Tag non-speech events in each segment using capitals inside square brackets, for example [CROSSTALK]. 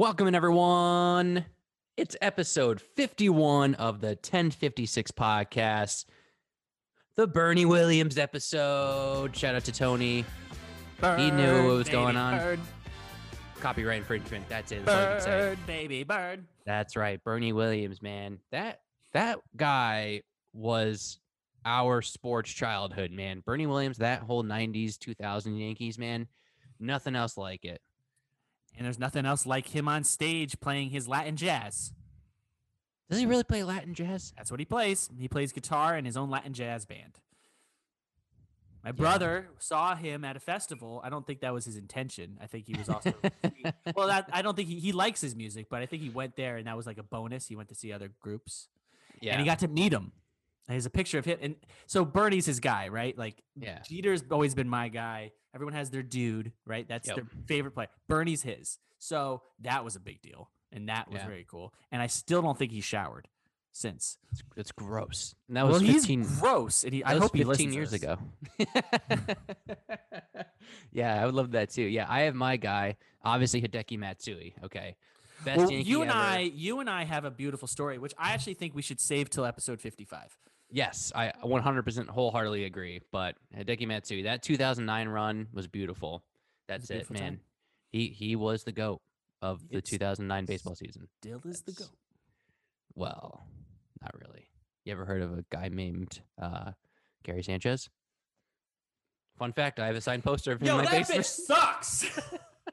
Welcome in, everyone. It's episode 51 of the 1056 podcast, the Bernie Williams episode. Shout out to Tony. He knew what was Bird, going on. Bird, Copyright infringement. That's it. That's all I can say. bird, baby, bird. That's right. Bernie Williams, man. That that guy was our sports childhood, man. Bernie Williams, that whole 90s, 2000 Yankees, man. Nothing else like it. And there's nothing else like him on stage playing his Latin jazz. Does he really play Latin jazz? That's what he plays. He plays guitar in his own Latin jazz band. My brother saw him at a festival. I don't think that was his intention. I think he was also [LAUGHS] well. That I don't think he, he likes his music, but I think he went there and that was like a bonus. He went to see other groups. Yeah. and he got to meet him. There's a picture of him, and so Bernie's his guy, right? Like, Yeah. Jeter's always been my guy. Everyone has their dude, right? That's Yep. their favorite player. Bernie's his, so that was a big deal, and that was Yeah. very cool. And I still don't think he showered since. It's, it's gross. And that was 15, he's gross, and he. I hope he 15 listens years ago. [LAUGHS] yeah, I would love that too. Yeah, I have my guy, obviously Hideki Matsui. Okay. Best Well, Yankee you and ever. I, you and I have a beautiful story, which I actually think we should save till episode fifty-five. Yes, I 100% wholeheartedly agree. But Hideki Matsui, that 2009 run was beautiful. That's it, beautiful man. time. He he was the goat of the It's- 2009 baseball season. Still is the goat. Well, not really. You ever heard of a guy named uh, Gary Sanchez? Fun fact: I have a signed poster of him in my basement. sucks.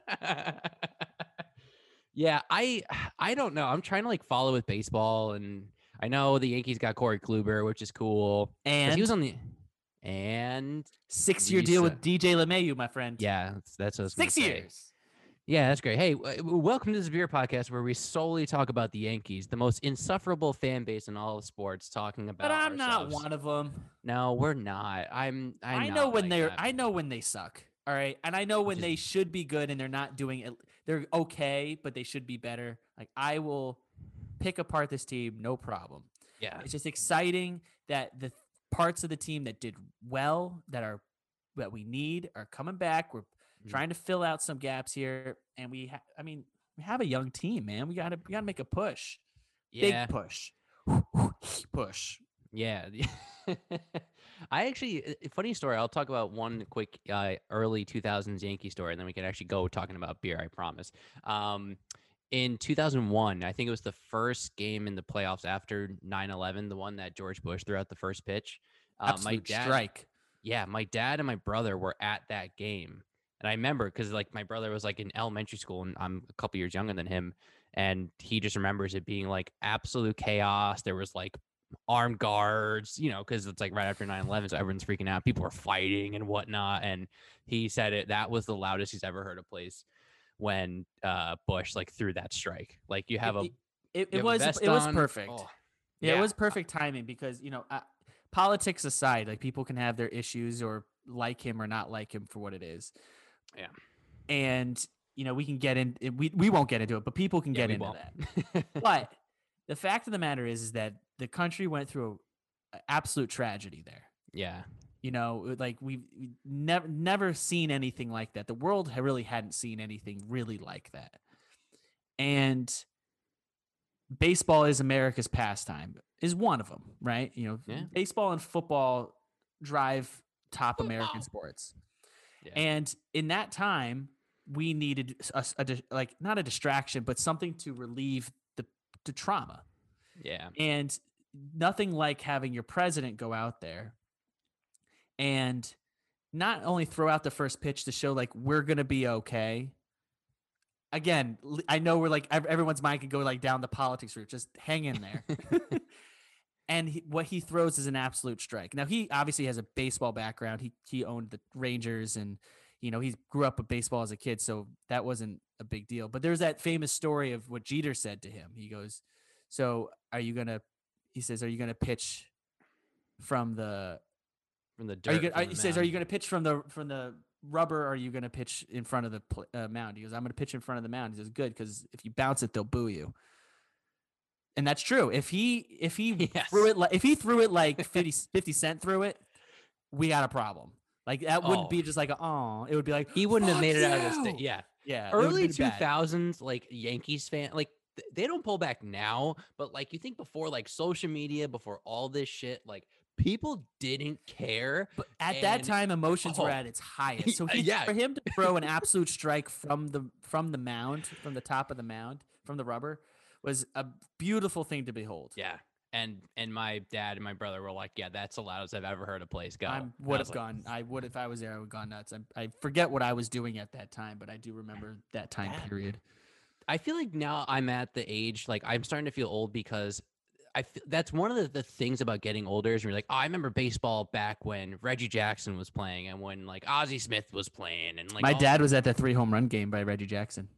[LAUGHS] yeah, I I don't know. I'm trying to like follow with baseball, and I know the Yankees got Corey Kluber, which is cool. and he was on the and six-year deal with DJ LeMahieu, my friend. yeah, that's, that's six say. years. Yeah, that's great. Hey, w- welcome to this beer podcast where we solely talk about the Yankees, the most insufferable fan base in all of sports. Talking about, But I'm not one of them. No, we're not. I'm. I'm i know when like they're. that. I know when they suck. All right, and I know when Just- they should be good and they're not doing it. They're okay, but they should be better. Like I will pick apart this team, no problem. yeah, It's just exciting that the parts of the team that did well, that are that we need, are coming back. We're Mhm. trying to fill out some gaps here, and we. Ha- I mean, we have a young team, man. We got to. We got to make a push. yeah, Big push. [SIGHS] push. yeah. [LAUGHS] I actually, funny story. I'll talk about one quick uh, early 2000s Yankee story, and then we can actually go talking about beer. I promise. Um, in 2001, I think it was the first game in the playoffs after 9/11, the one that George Bush threw out the first pitch. Uh, my dad, strike. yeah, my dad and my brother were at that game. And I remember because like my brother was like in elementary school and I'm a couple years younger than him. And he just remembers it being like absolute chaos. There was like armed guards, you know, because it's like right after 9 11. So everyone's freaking out. People are fighting and whatnot. And he said it that was the loudest he's ever heard a place when uh Bush like threw that strike. Like you have a it, it, a was it was on. perfect. Oh, yeah, yeah. it was perfect timing because you know uh, politics aside, like people can have their issues or like him or not like him for what it is. Yeah. and you know we can get in. We we won't get into it, but people can Yeah, get into won't. that. [LAUGHS] but the fact of the matter is, is that the country went through an absolute tragedy there. yeah. You know, like we've, we've never never seen anything like that. The world really hadn't seen anything really like that. And baseball is America's pastime. Is one of them, right? You know, Yeah. baseball and football drive top American Football. sports. Yeah. And in that time, we needed a, a like not a distraction, but something to relieve the the trauma. Yeah. And nothing like having your president go out there and not only throw out the first pitch to show like we're to be okay. Again, I know we're like everyone's mind can go like down the politics route. Just hang in there. [LAUGHS] [LAUGHS] and he, what he throws is an absolute strike. Now he obviously has a baseball background. He he owned the Rangers and you know he grew up with baseball as a kid, so that wasn't a big deal. But there's that famous story of what Jeter said to him. He goes, "So are you gonna?" He says, "Are you gonna pitch from the?" From the Are dirt. you gonna, the he says, "Are you gonna pitch from the from the rubber? Or are you gonna pitch in front of the pl- uh, mound?" He goes, "I'm gonna pitch in front of the mound." He says, "Good, because if you bounce it, they'll boo you." And that's true. If he if he [LAUGHS] Yes. threw it like if he threw it like 50, 50 cent threw it, we got a problem. Like that wouldn't Oh. be just like oh, it would be like He wouldn't have "Fuck made it out of this you!" state. Yeah. Yeah, early two thousands, like Yankees fan, like th- they don't pull back now, but like you think before like social media, before all this shit, like people didn't care. But at that time, emotions were oh, at its [LAUGHS] highest. So he, yeah. for him to throw an [LAUGHS] absolute strike from the from the mound, from the top of the mound, from the rubber, was a beautiful thing to behold. Yeah. And and my dad and my brother were like, yeah, that's the loudest I've ever heard a place go. I And would have like, gone. I would if I was there. I would have gone nuts. I, I forget what I was doing at that time, but I do remember that time That- period. I feel like now I'm at the age like I'm starting to feel old because I that's one of the, the things about getting older is you're like, oh, I remember baseball back when Reggie Jackson was playing and when like Ozzie Smith was playing and like My dad was at the three home run game by Reggie Jackson.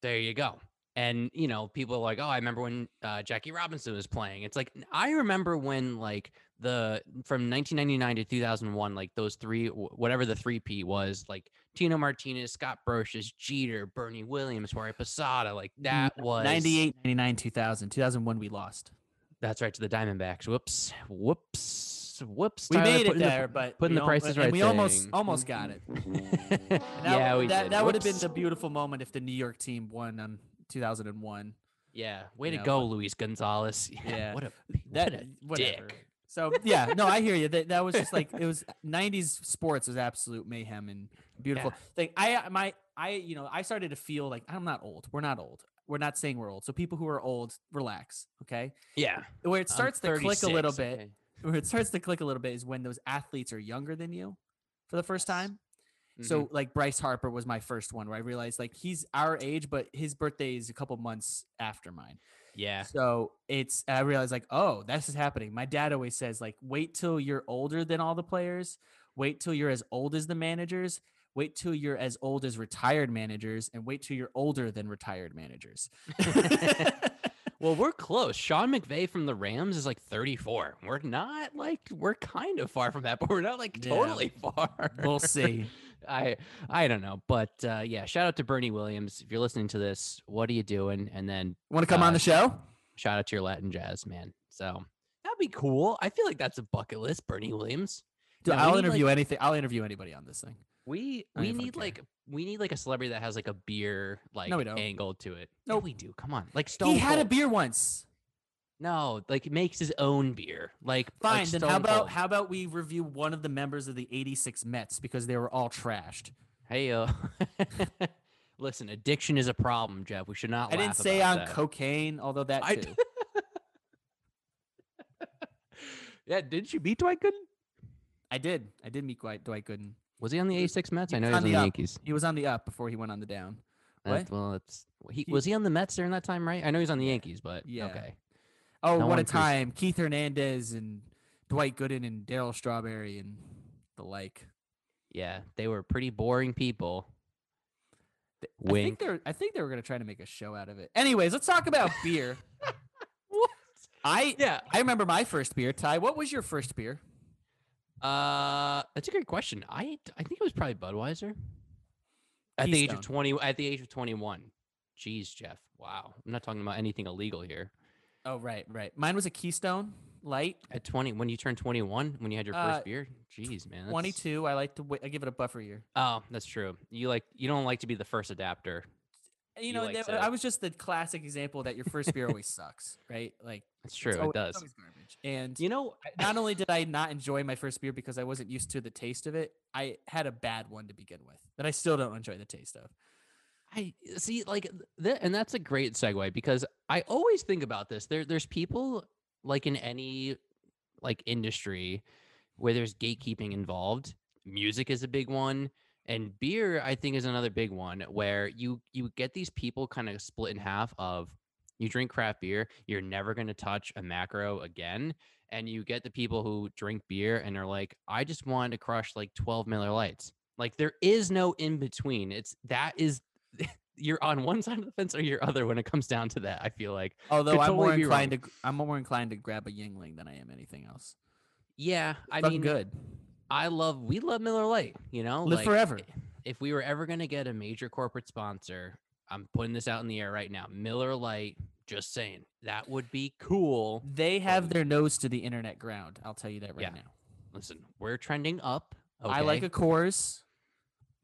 There you go. And you know, people are like, oh, I remember when uh, Jackie Robinson was playing. It's like I remember when like the from 1999 to 2001, like those three, whatever the three P was, like Tino Martinez, Scott Brosius, Jeter, Bernie Williams, Jorge Posada, like that was 98, 99, 2000. 2001, we lost. That's right to the Diamondbacks. Whoops, whoops, whoops. We Tyler, made it putting the- there, but putting the al- prices and right We almost thing. almost got it. [LAUGHS] That, yeah, we that, did. that would have been Whoops. the beautiful moment if the New York team won on 2001. Yeah, way you to know, go, Luis Gonzalez. [LAUGHS] Yeah. what a [LAUGHS] That what a whatever. dick. So yeah, no, I hear you. That, that was just like it was 90s sports was absolute mayhem and beautiful thing. I my I you know I started to feel like I'm not old. We're not old. We're not saying we're old. So people who are old, relax. Okay, Yeah, where it starts to click a little bit. okay. Where it starts to click a little bit is when those athletes are younger than you for the first time. Mhm. So like Bryce Harper was my first one where I realized like he's our age, but his birthday is a couple months after mine. yeah, So it's I realized like, oh, this is happening. My dad always says like, wait till you're older than all the players. Wait till you're as old as the managers. Wait till you're as old as retired managers, and wait till you're older than retired managers. [LAUGHS] Well, we're [LAUGHS] close. Sean McVay from the Rams is like 34. We're not like we're kind of far from that, but we're not like Yeah. totally far. we'll see. [LAUGHS] I I don't know, but uh, yeah, shout out to Bernie Williams. If you're listening to this, what are you doing? And then Want to come on Uh, the show? shout out to your Latin jazz man. So that'd be cool. I feel like that's a bucket list. Bernie Williams. Dude, no, we I'll interview like- anything. I'll interview anybody on this thing. We we need like we need like a celebrity that has like a beer like No, we don't. angle to it. No, we do. Come on, like Stone. he had a Cold. beer once. No, like he makes his own beer. Like like Fine. then how Stone about Cold. how about we review one of the members of the '86 Mets because they were all trashed. Hey, uh, [LAUGHS] listen, addiction is a problem, Jeff. We should not. I didn't laugh say about on that. cocaine, although that I- too. [LAUGHS] yeah, didn't you beat Dwight Gooden? I did. I did meet Dwight, Dwight Gooden. Was he on the He was- A6 Mets? I know he was on on the the. Yankees. He was on the up before he went on the down. That's, well, it's he, He- was he on the Mets during that time, right? I know he's on the Yankees, but Yeah. okay. Oh, No what a time! Keith Hernandez and Dwight Gooden and Darryl Strawberry and the like. Yeah, they were pretty boring people. Th- I think they're. I think they were gonna try to make a show out of it. Anyways, let's talk about beer. [LAUGHS] What? I Yeah. I remember my first beer. Ty, what was your first beer? Uh, that's a great question. I I think it was probably Budweiser. At the age of twenty, at the age of twenty-one. Jeez, Jeff. Wow, I'm not talking about anything illegal here. Oh, right, right. Mine was a Keystone Light. At 20, when you turned 21, when you had your Uh, first beer, jeez, man. that's- 22. I like to. Wait, I give it a buffer year. Oh, that's true. You like you don't like to be the first adapter. You You know, like to- I was just the classic example that your first beer always sucks, right? Like That's it's true. al- It does. always garbage. And You know, not only did I not enjoy my first beer because I wasn't used to the taste of it, I had a bad one to begin with that I still don't enjoy the taste of. I see like that, and that's a great segue because I always think about this. There, there's people like in any like industry where there's gatekeeping involved. Music is a big one, and beer I think is another big one where you you get these people kind of split in half of you drink craft beer, you're never going to touch a macro again. And you get the people who drink beer and are like, I just wanted to crush like 12 Miller Lites. Like there is no in between. It's that is [LAUGHS] you're on one side of the fence or your other when it comes down to that. I feel like, Although Could I'm more totally wrong. inclined to, I'm more inclined to grab a Yuengling than I am anything else. yeah, I mean, good. I love we love Miller Lite. You know, Live like, forever. If we were ever gonna get a major corporate sponsor, I'm putting this out in the air right now. Miller Lite. Just saying, that would be cool. They have their nose to the internet ground. I'll tell you that right Yeah. now. Listen, we're trending up. I like okay? a Coors.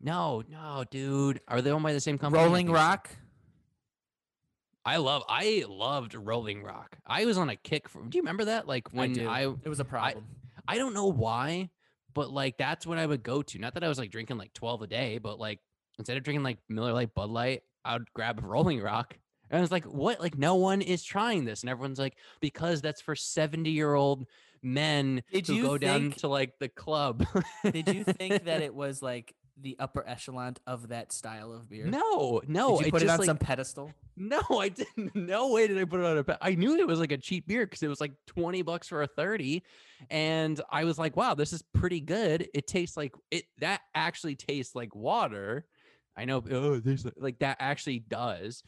No, no, dude. Are they owned by the same company? Rolling. Rock. I love. I loved Rolling Rock. I was on a kick. For, do you remember that? Like when do. I, It was a problem. I don't know why, but like that's what I would go to. Not that I was like drinking like twelve a day, but like instead of drinking like Miller Lite, Bud Light, I would grab [LAUGHS] Rolling Rock. And I was like, what? Like no one is trying this, and everyone's like, because that's for seventy year old men Did who you go down to like the club. Did you think that [LAUGHS] it was like the upper echelon of that style of beer? No, no. Did you put just it on like, some pedestal? No, I didn't. [LAUGHS] No way did I put it on a. pa- I knew it was like a cheap beer because it was like twenty bucks for a thirty, and I was like, "Wow, this is pretty good." It tastes like it. That actually tastes like water. I know. Oh, there's like that actually does.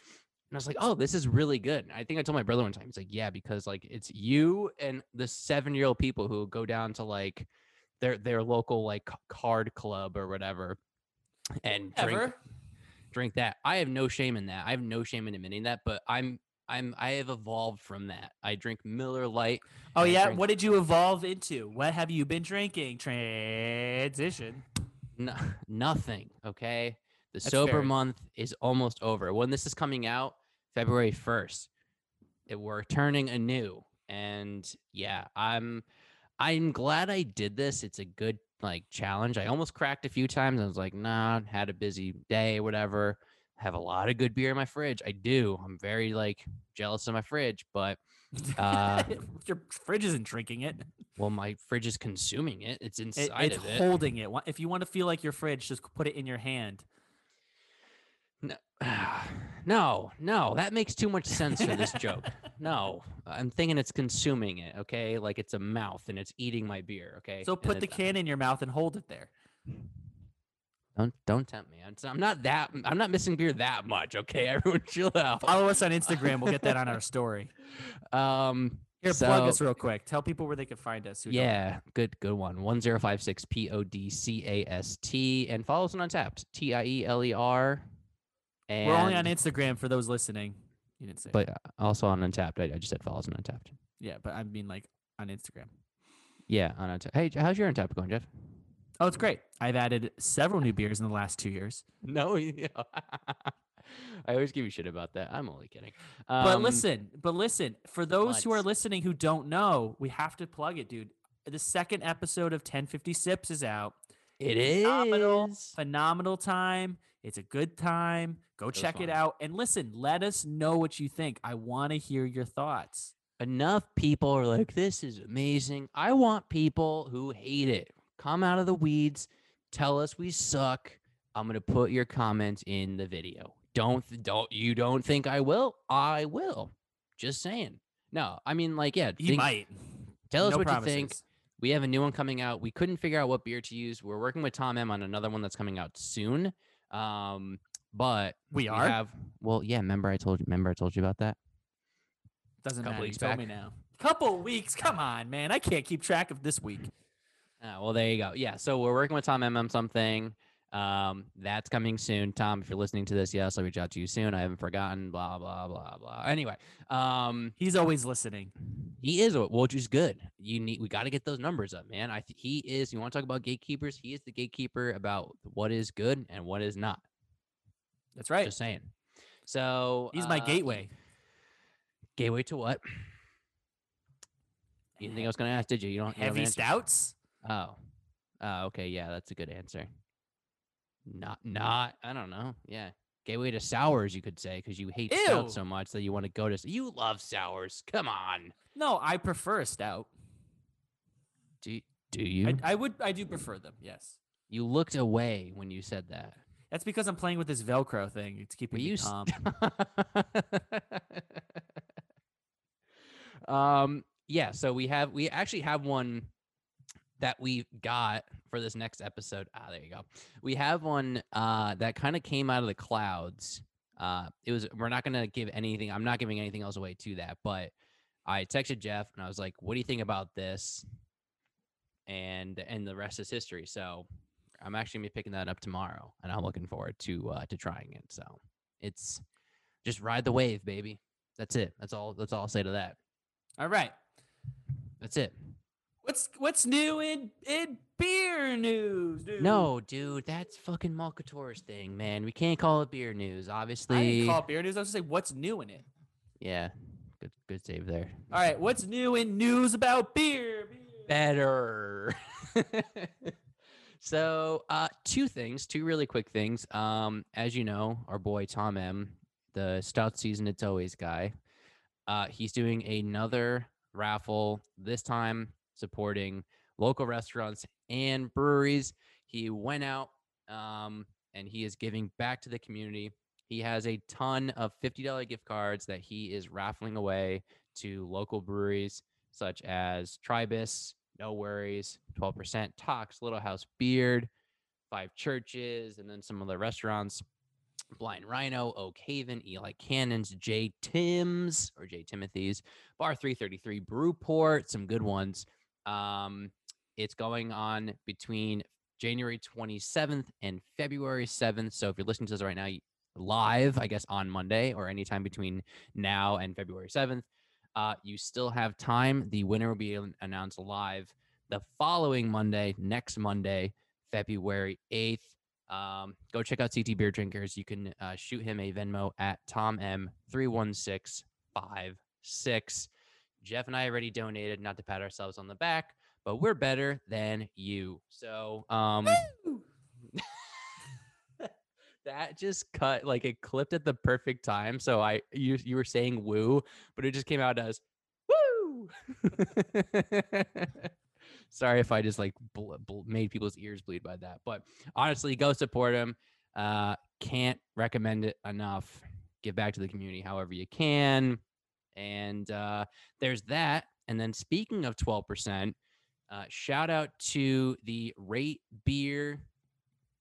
And I was like, "Oh, this is really good." I think I told my brother one time. He's like, "Yeah, because like it's you and the seven year old people who go down to like their their local like card club or whatever, and drink Ever? drink that. I have no shame in that. I have no shame in admitting that, but I'm I'm I have evolved from that. I drink Miller Lite. Oh yeah. drink- What did you evolve into? What have you been drinking? Transition. No, [LAUGHS] nothing. Okay. The That's sober fair. month is almost over. When this is coming out, February 1st, it, we're turning anew. And yeah, I'm I'm glad I did this. It's a good like challenge. I almost cracked a few times. I was like, nah, had a busy day, whatever. Have a lot of good beer in my fridge. I do. I'm very like jealous of my fridge, but [LAUGHS] Uh, Your fridge isn't drinking it. well, my fridge is consuming it. It's It- inside it's of it. holding it. If you want to feel like your fridge, just put it in your hand. No, [SIGHS] no, no, that makes too much sense for this [LAUGHS] joke. No, I'm thinking it's consuming it. Okay, like it's a mouth and it's eating my beer. Okay, So and put the it- can in your mouth and hold it there. Don't don't tempt me. I'm, I'm not that. I'm not missing beer that much. Okay, [LAUGHS] everyone, chill out. Follow us on Instagram. We'll get that on our story. [LAUGHS] Um, Here, plug us real quick. Tell people where they can find us. who don't. yeah, good good one. One zero five six p o d c a s t and follow us on Untappd. T i e l e r. And We're only on Instagram for those listening. You didn't say. but uh, also on Untappd. I, I just said follow us on Untappd. yeah, but I mean like on Instagram. Yeah, on Untappd. Hey, how's your Untappd going, Jeff? Oh, it's great. I've added several new beers in the last two years. No, [LAUGHS] yeah. I always give you shit about that. I'm only kidding. But Um, listen, but listen, for those who are listening who don't know, we have to plug it, dude. The second episode of 1050 Sips is out. it is phenomenal, phenomenal time. It's a good time. Go check it out and listen. Let us know what you think. I want to hear your thoughts. enough people are like, this is amazing. I want people who hate it. Come out of the weeds. Tell us we suck. I'm gonna put your comments in the video. Don't don't you don't think I will? I will. Just saying. No, I mean like yeah. You think- might. Tell us No what you think. We have a new one coming out. We couldn't figure out what beer to use. We're working with Tom M on another one that's coming out soon. Um, but We are? have well, yeah. Remember I told you. Remember I told you about that. Doesn't couple matter. You weeks told me now. Couple weeks. Come on, man. I can't keep track of this week. Ah, well, there you go. Yeah, so we're working with Tom M on something. Um, that's coming soon. Tom, if you're listening to this, yes, I'll reach out to you soon. I haven't forgotten. Blah blah blah blah. Anyway, um, He's always listening. he is, a- which is good. You need, we got to get those numbers up, man. I th- he is. You want to talk about gatekeepers? He is the gatekeeper about what is good and what is not. That's right. Just saying. So He's my uh, gateway. Gateway to what? You didn't think I was gonna ask, did you? You don't. you have an Heavy stouts. Oh. Oh, okay. Yeah, that's a good answer. Not, not. I don't know. Yeah, gateway to sours, you could say, because you hate stout so much that you want to go to. You love sours. Come on. No, I prefer a stout. Do do you? I, I would. I do prefer them. Yes. you looked away when you said that. That's because I'm playing with this Velcro thing. It's keeping Will me calm. [LAUGHS] um. Yeah. So we have. We actually have one that we got for this next episode. Ah, there you go. We have one uh, that kind of came out of the clouds. Uh, it was. We're not gonna give anything. I'm not giving anything else away to that. But I texted Jeff and I was like, "What do you think about this?" And and the rest is history. So I'm actually gonna be picking that up tomorrow, and I'm looking forward to uh, to trying it. So it's just ride the wave, baby. That's it. That's all. That's all I'll say to that. All right. That's it. What's what's new in in beer news? Dude? No, dude, that's fucking Malkator's thing, man. We can't call it beer news, I obviously. didn't call it beer news. I was gonna say what's new in it. yeah, good, good save there. All right, what's new in news about beer? beer? better. [LAUGHS] so, uh, two things, two really quick things. Um, as you know, our boy Tom M, the stout season it's always guy, uh, he's doing another raffle. This time supporting local restaurants and breweries. He went out um, and he is giving back to the community. He has a ton of $50 gift cards that he is raffling away to local breweries such as Tribus, No Worries, 12%, Tox, Little House Beard, Five Churches, and then some other restaurants. Blind Rhino, Oak Haven, Eli Cannons, J. Tim's or J. Timothy's, Bar 333, Brewport, some good ones. Um, it's going on between January 27th and February 7th. So if you're listening to this right now, live, I guess, on Monday or anytime between now and February 7th, uh, you still have time. The winner will be announced live the following Monday, next Monday, February 8th. Um, go check out CT Beer Drinkers. You can uh, shoot him a Venmo at Tom M three one six five six. Jeff and I already donated, not to pat ourselves on the back, but we're better than you. So um, [LAUGHS] that just cut like it clipped at the perfect time. So I you you were saying woo, but it just came out as woo. [LAUGHS] Sorry if I just like bl- bl- made people's ears bleed by that, but honestly, go support him. Uh, can't recommend it enough. Give back to the community however you can, and uh, there's that. And then speaking of twelve percent, uh, shout out to the Rate Beer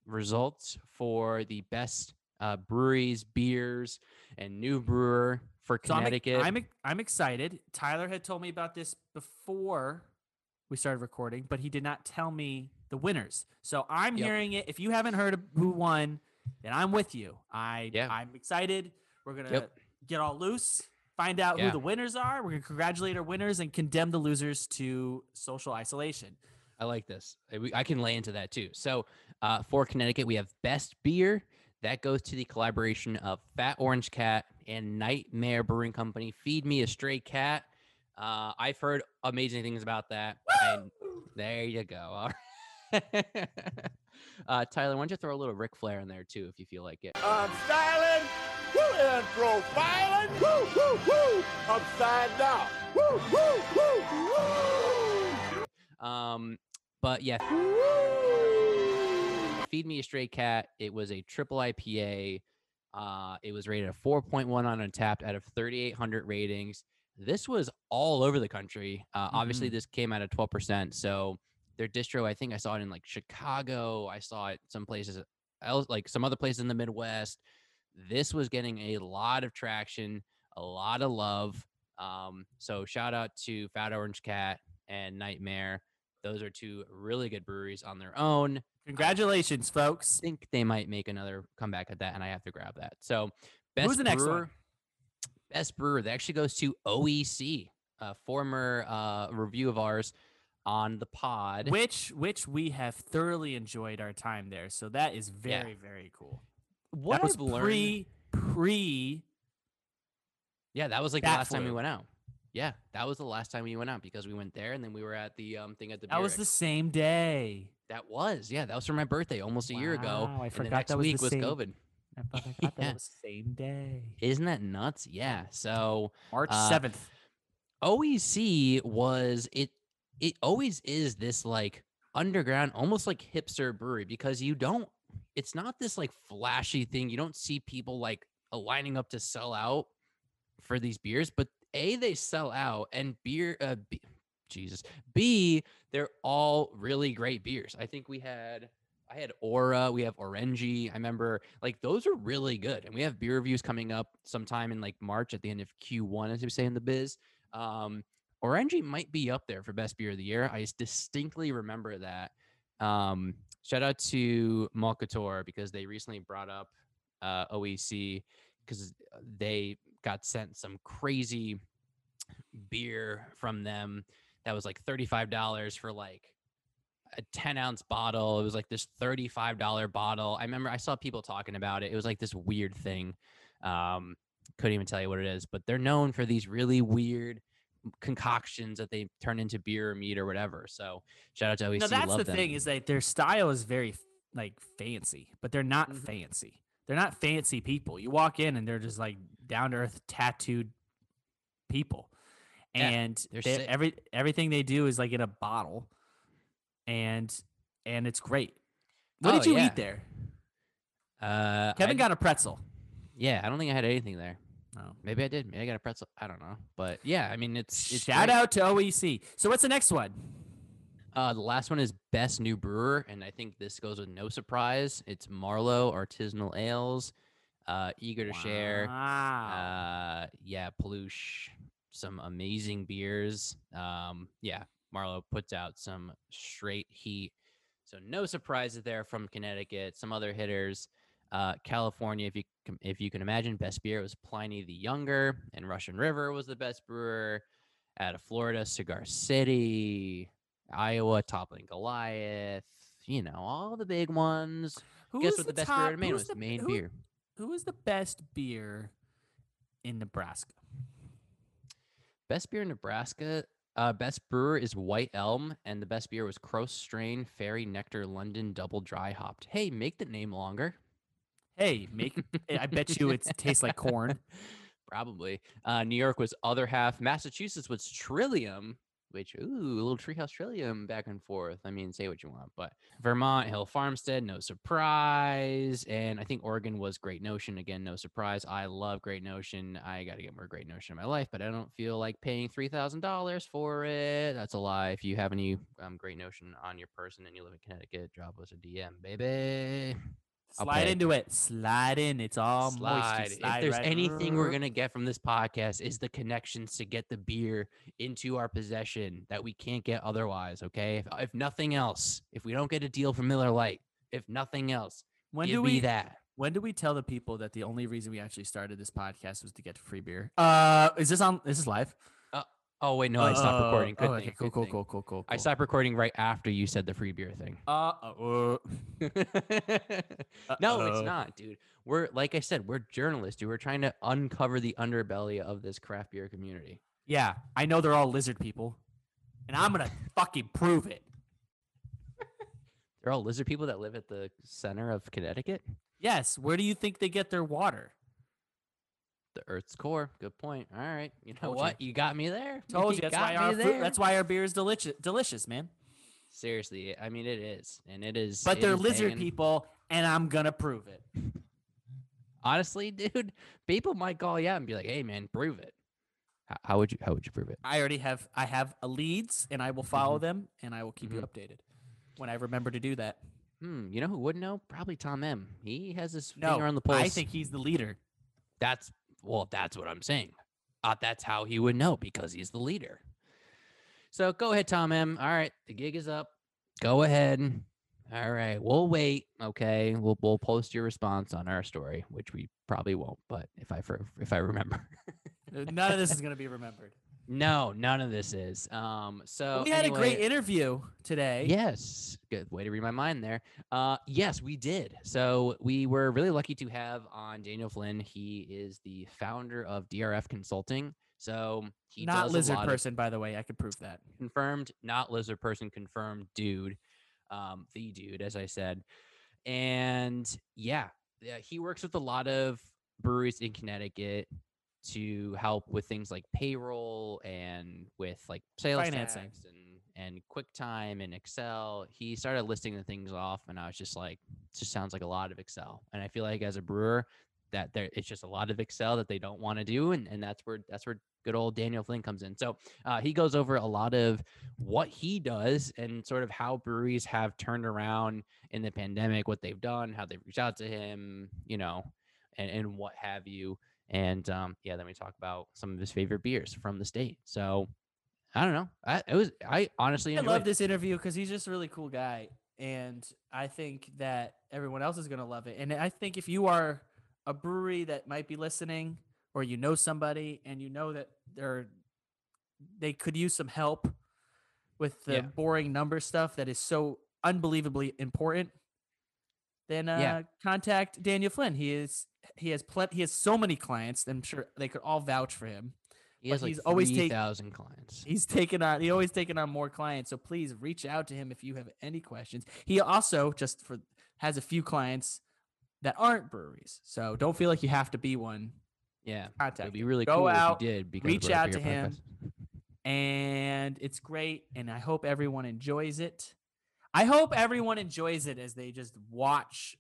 results for the best uh, breweries, beers, and new brewer for So I'm, Connecticut. I'm I'm excited. Tyler had told me about this before we started recording, but he did not tell me the winners. So I'm Yep. hearing it. If you haven't heard who won, then I'm with you. I Yeah. I'm excited. We're gonna Yep. get all loose, find out Yeah. who the winners are. We're gonna congratulate our winners and condemn the losers to social isolation. I like this. I, can lay into that too. So uh, for Connecticut, we have best beer. That goes to the collaboration of Fat Orange Cat and Nightmare Brewing Company. Feed Me a Stray Cat. Uh, I've heard amazing things about that. And there you go. All right. [LAUGHS] uh, Tyler, why don't you throw a little Ric Flair in there too, if you feel like it? I'm styling, woo, and profiling, woo, woo, woo, upside down, woo, woo, woo, woo. Um, but yeah, Feed Me a Stray Cat. It was a triple IPA. Uh, it was rated a 4.1 on Untappd out of 3,800 ratings. This was all over the country. Uh, Obviously, this came out of 12%. So their distro, I think I saw it in like Chicago. I saw it some places else, like some other places in the Midwest. This was getting a lot of traction, a lot of love. Um, so shout out to Fat Orange Cat and Nightmare. Those are two really good breweries on their own Congratulations, folks. think they might make another comeback at that, and I have to grab that. So, best Who's the next one? best brewer that actually goes to OEC, a former uh, review of ours on the pod. Which which we have thoroughly enjoyed our time there. So that is very very cool. What that was I've learned, pre pre yeah, that was like the last time we went out. Yeah, that was the last time we went out because we went there, and then we were at the um thing at the. that was the same day. that was yeah, that was for my birthday almost a year ago. Wow, I and the forgot next that was week was same- COVID. I thought, I [LAUGHS] thought that Yeah. was the same day. Isn't that nuts? Yeah. So March Uh, seventh. OEC was it it always is this like underground almost like hipster brewery because you don't it's not this like flashy thing you don't see people like lining up to sell out for these beers but a they sell out and beer uh B, jesus b they're all really great beers i think we had i had aura we have orange i remember like those are really good and we have beer reviews coming up sometime in like march at the end of q1 as we say in the biz um, Orange might be up there for best beer of the year. I distinctly remember that. Um, shout out to Malkator because they recently brought up uh, OEC because they got sent some crazy beer from them that was like $35 for like a 10 ounce bottle. It was like this $35 bottle. I remember I saw people talking about it. It was like this weird thing. Um, couldn't even tell you what it is, but they're known for these really weird concoctions that they turn into beer or meat or whatever. So shout out to OEC. No, that's Love the them. thing is that their style is very like fancy, but they're not Mhm. fancy. They're not fancy people. You walk in and they're just like down to earth, tattooed people, Yeah, and they're they- every everything they do is like in a bottle, and and it's great. What Oh, did you yeah. eat there? uh, Kevin I- got a pretzel. yeah, I don't think I had anything there. Oh. Maybe I did. Maybe I got a pretzel. I don't know. But yeah, I mean, it's, it's Shout great. out to OEC. So what's the next one? Uh, the last one is best new brewer, and I think this goes with no surprise. It's Marlowe Artisanal Ales. Uh, eager to share. Wow. Uh, yeah, Peluche, some amazing beers. Um, yeah, Marlowe puts out some straight heat. So no surprises there from Connecticut. Some other hitters. Uh, California, if you can, if you can imagine, best beer was Pliny the Younger, and Russian River was the best brewer. Out of Florida, Cigar City, Iowa, Toppling Goliath. You know all the big ones. Who Guess what the, best top- beer in Maine was? the- Maine who- beer. Who is the best beer in Nebraska? Best beer in Nebraska. Uh, best brewer is White Elm, and the best beer was Kros Strain Fairy Nectar London Double Dry Hopped. Hey, make the name longer. Hey, make I bet you it tastes like corn. [LAUGHS] Probably. Uh, New York was Other Half. Massachusetts was Trillium, which, ooh, a little Treehouse Trillium back and forth. I mean, say what you want. But Vermont, Hill Farmstead, no surprise. And I think Oregon was Great Notion. Again, no surprise. I love Great Notion. I got to get more Great Notion in my life, but I don't feel like paying $3,000 for it. That's a lie. If you have any um, Great Notion on your person and you live in Connecticut, drop us a DM, baby. Slide into it. Slide in. It's all slide. moist. Slide if there's right- anything we're gonna get from this podcast is the connections to get the beer into our possession that we can't get otherwise. Okay, if, if nothing else, if we don't get a deal from Miller Lite, if nothing else, when give do me we that. when do we tell the people that the only reason we actually started this podcast was to get free beer? Uh, is this on? Is this live? Oh wait, no, I stopped Uh, recording. Good oh, thing, okay, cool, good cool, thing. cool, cool, cool, I stopped recording right after you said the free beer thing. Uh, uh, uh, [LAUGHS] no, it's not, dude. We're like I said, we're journalists, dude. We're trying to uncover the underbelly of this craft beer community. Yeah, I know they're all lizard people, and I'm gonna [LAUGHS] fucking prove it. They're all lizard people that live at the center of Connecticut. Yes. Where do you think they get their water? The Earth's core. Good point. All right. You know Told what? You got me there. [LAUGHS] Told you. That's got why our food, that's why our beer is delicious. Delicious, man. Seriously, I mean it is, and it is. But it they're is lizard people, and I'm gonna prove it. Honestly, dude, [LAUGHS] people might call you out and be like, "Hey, man, prove it." How, how would you? How would you prove it? I already have I have a leads, and I will follow Mm-hmm. them, and I will keep you updated when I remember to do that. Hmm. You know who wouldn't know? Probably Tom M. He has his No, finger on the pulse. I think he's the leader. that's well. That's what I'm saying. Uh, that's how he would know because he's the leader. So go ahead, Tom M. All right, the gig is up. Go ahead. All right, we'll wait. Okay, we'll we'll post your response on our story, which we probably won't. But if I for, if I remember, None of this is [LAUGHS] gonna be remembered. No, none of this is. Um. So we had a great interview today. Yes, good way to read my mind there. Uh, yes, we did. So we were really lucky to have on Daniel Flynn. He is the founder of DRF Consulting. So he Not lizard lot of- person, by the way. I could prove that. confirmed, not lizard person, confirmed dude, um, the dude, as I said. And yeah, yeah, he works with a lot of breweries in Connecticut to help with things like payroll and with like sales Financing. tax and and QuickTime and Excel. He started listing the things off, and I was just like, it just sounds like a lot of Excel. And I feel like as a brewer, that there it's just a lot of Excel that they don't want to do, and and that's where that's where good old Daniel Flynn comes in. So uh, he goes over a lot of what he does and sort of how breweries have turned around in the pandemic, what they've done, how they've reached out to him, you know, and, and what have you. And um, yeah, then we talk about some of his favorite beers from the state. So I don't know. I it was I honestly I love it. this interview because he's just a really cool guy, and I think that everyone else is gonna love it. And I think if you are a brewery that might be listening, or you know somebody and you know that they're they could use some help, with the Yeah. boring number stuff that is so unbelievably important, then uh, Yeah. contact Daniel Flynn. He is he has plen- he has so many clients. I'm sure they could all vouch for him. He But has like he's always three take- thousand clients. He's taken on he always taken on more clients. So please reach out to him if you have any questions. He also just for has a few clients that aren't breweries. So don't feel like you have to be one. Yeah, Contact it'd be really Go cool out, if you did. Because reach out to him. and it's great and i hope everyone enjoys it i hope everyone enjoys it as they just watch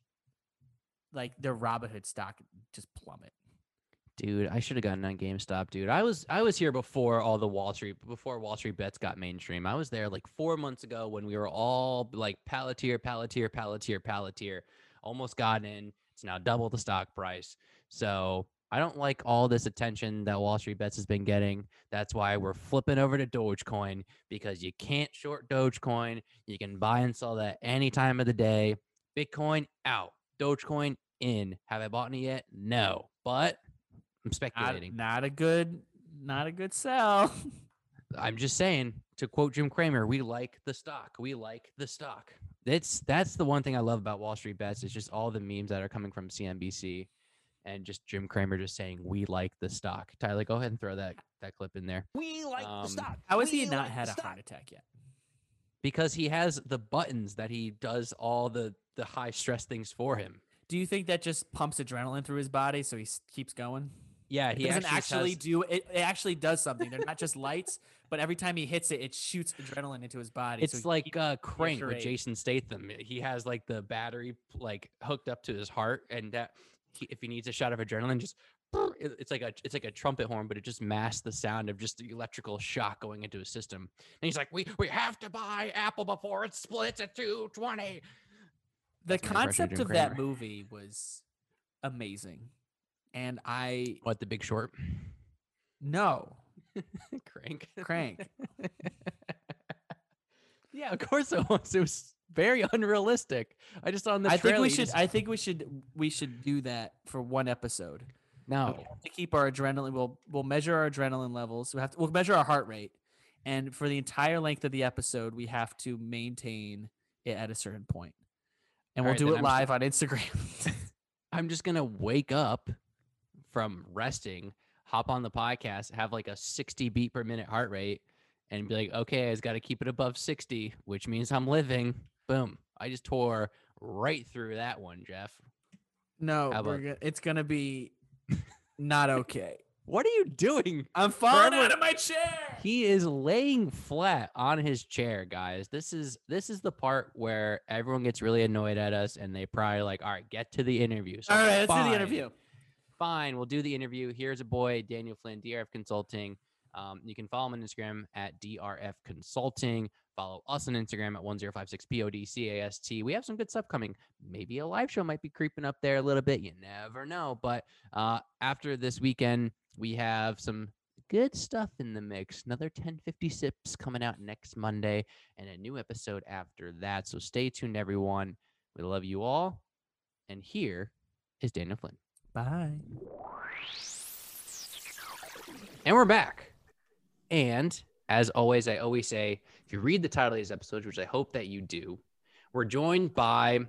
like their robinhood stock just plummet Dude, I should have gotten on GameStop, dude. I was I was here before all the Wall Street before Wall Street bets got mainstream. I was there like four months ago when we were all like Palantir, Palantir, Palantir, Palantir. Almost got in. It's now double the stock price. So I don't like all this attention that Wall Street bets has been getting. That's why we're flipping over to Dogecoin because you can't short Dogecoin. You can buy and sell that any time of the day. Bitcoin out. Dogecoin in. Have I bought any yet? No. But I'm speculating. not a good not a good sell [LAUGHS] I'm just saying, to quote Jim Cramer, we like the stock. We like the stock. That's that's the one thing I love about Wall Street bets. It's just all the memes that are coming from CNBC and just Jim Cramer just saying we like the stock. Tyler, go ahead and throw that that clip in there. We like Um, the stock. how has he We not like had a stock. heart attack yet Because he has the buttons that he does all the the high stress things for him. do you think that just pumps adrenaline through his body so he keeps going Yeah, it he doesn't actually, actually has- do it, it actually does something they're not just lights but every time he hits it it shoots adrenaline into his body It's he like uh, Crank with. Jason Statham. He has like the battery like hooked up to his heart, and that he, if he needs a shot of adrenaline, just it- it's like a it's like a trumpet horn, but it just masks the sound of just the electrical shock going into his system. And he's like, "We we have to buy Apple before it splits at two twenty. the That's my impression of concept of that movie was amazing and i What the Big Short? no [LAUGHS] Crank. crank [LAUGHS] yeah, of course it was. It was very unrealistic. I just in the i think we should just- i think we should we should do that for one episode no. We have to keep our adrenaline we'll we'll measure our adrenaline levels we have to we'll measure our heart rate and for the entire length of the episode we have to maintain it at a certain point and we'll Alright, do it I'm live on instagram [LAUGHS] I'm just gonna wake up from resting, hop on the podcast, have like a 60 beat per minute heart rate, and be like, okay, I just got to keep it above 60, which means I'm living. Boom! I just tore right through that one, Jeff. no about- go- it's gonna be not okay What are you doing? i'm falling everyone- out of my chair He is laying flat on his chair, guys. This is this is the part where everyone gets really annoyed at us, and they probably like, all right, get to the interview. So all right let's do the interview fine, we'll do the interview. Here's a boy, Daniel Flynn, DRF Consulting. Um, you can follow him on Instagram at DRF Consulting. Follow us on Instagram at 1056PODCAST. We have some good stuff coming. Maybe a live show might be creeping up there a little bit. You never know. But uh, after this weekend, we have some good stuff in the mix. Another 1050 sips coming out next Monday and a new episode after that. So stay tuned, everyone. We love you all. And here is Daniel Flynn. bye And we're back. And as always, I always say if you read the title of these episodes, which I hope that you do, we're joined by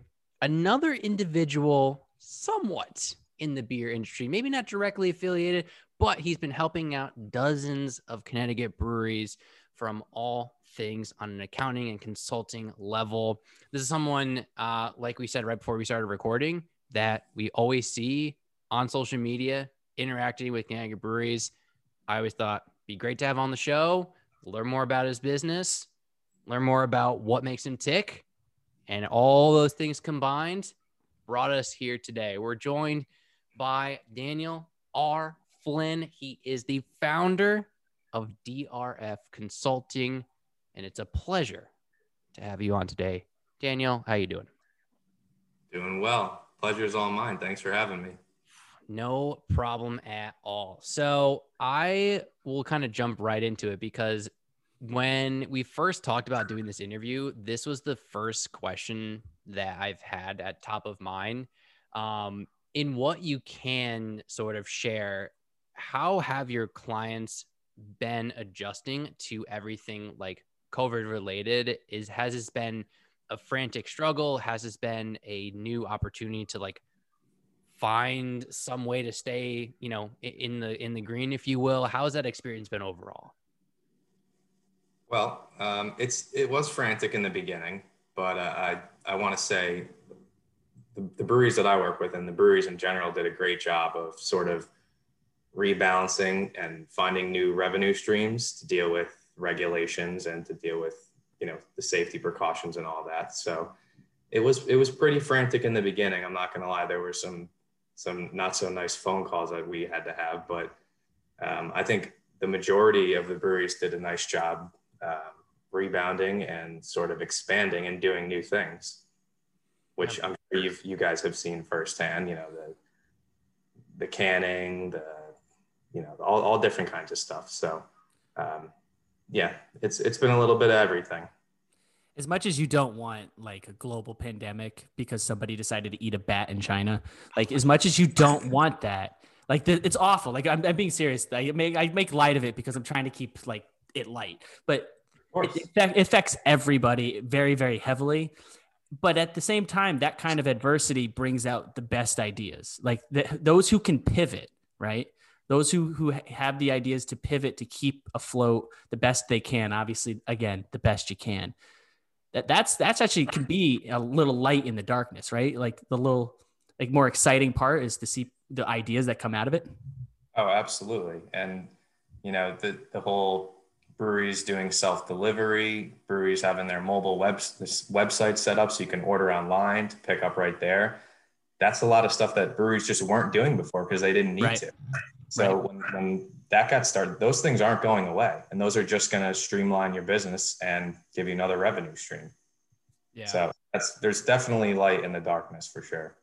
another individual somewhat in the beer industry, maybe not directly affiliated, but he's been helping out dozens of Connecticut breweries from all things on an accounting and consulting level. This is someone, uh, like we said right before we started recording, that we always see on social media interacting with Connecticut breweries. I always thought be great to have on the show, learn more about his business, learn more about what makes him tick, and all those things combined brought us here today. We're joined by Daniel R. Flynn. He is the founder of DRF Consulting, and it's a pleasure to have you on today. Daniel, how you doing? Doing well. Pleasure is all mine. Thanks for having me. No problem at all. So I will kind of jump right into it because when we first talked about doing this interview, this was the first question that I've had at top of mind. Um, in what you can sort of share, how have your clients been adjusting to everything like COVID related is has this been a frantic struggle? Has this been a new opportunity to like find some way to stay, you know, in the in the green, if you will? How has that experience been overall? Well, um, it's it was frantic in the beginning, but uh, I I want to say the, the breweries that I work with and the breweries in general did a great job of sort of rebalancing and finding new revenue streams to deal with regulations and to deal with you know the safety precautions and all that. So it was it was pretty frantic in the beginning. I'm not going to lie, there were some some not so nice phone calls that we had to have, but um, I think the majority of the breweries did a nice job um, rebounding and sort of expanding and doing new things, which I'm sure you've, you guys have seen firsthand. You know the the canning, the you know all, all different kinds of stuff. So um, yeah, it's it's been a little bit of everything. As much as you don't want like a global pandemic because somebody decided to eat a bat in China, like as much as you don't want that, like the, it's awful. Like I'm, I'm being serious. I make I make light of it because I'm trying to keep like it light, but it, it affects everybody very very heavily. But at the same time, that kind of adversity brings out the best ideas. Like the, those who can pivot, right? Those who who have the ideas to pivot to keep afloat the best they can. Obviously, again, the best you can that that's that's actually can be a little light in the darkness, right? Like the little like more exciting part is to see the ideas that come out of it. Oh, absolutely. And you know, the the whole breweries doing self delivery, breweries having their mobile web this website set up so you can order online to pick up right there. That's a lot of stuff that breweries just weren't doing before because they didn't need Right. to. So when, when that got started, those things aren't going away, and those are just going to streamline your business and give you another revenue stream. Yeah. So that's there's definitely light in the darkness for sure.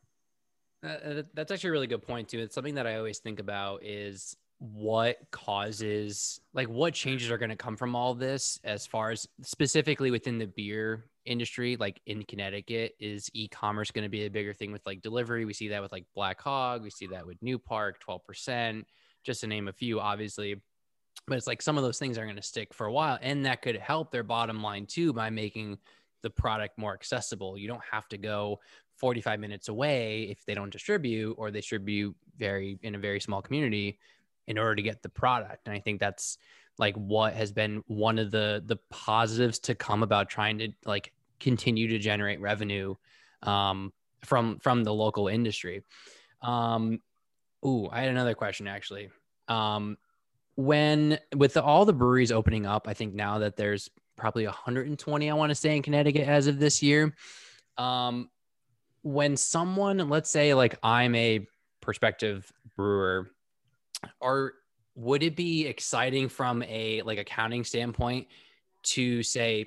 Uh, that's actually a really good point too. It's something that I always think about is what causes like what changes are going to come from all this as far as specifically within the beer industry like in Connecticut is e-commerce going to be a bigger thing with like delivery we see that with like Black Hog we see that with New Park 12% just to name a few obviously. But it's like some of those things are going to stick for a while and that could help their bottom line too by making the product more accessible. You don't have to go 45 minutes away if they don't distribute or they distribute very in a very small community in order to get the product. And i think that's like what has been one of the the positives to come about trying to like continue to generate revenue um, from from the local industry. Um ooh i had another question actually. Um when with the, all the breweries opening up i think now that there's probably 120 i want to say in connecticut as of this year um when someone let's say like i'm a prospective brewer or would it be exciting from a like accounting standpoint to say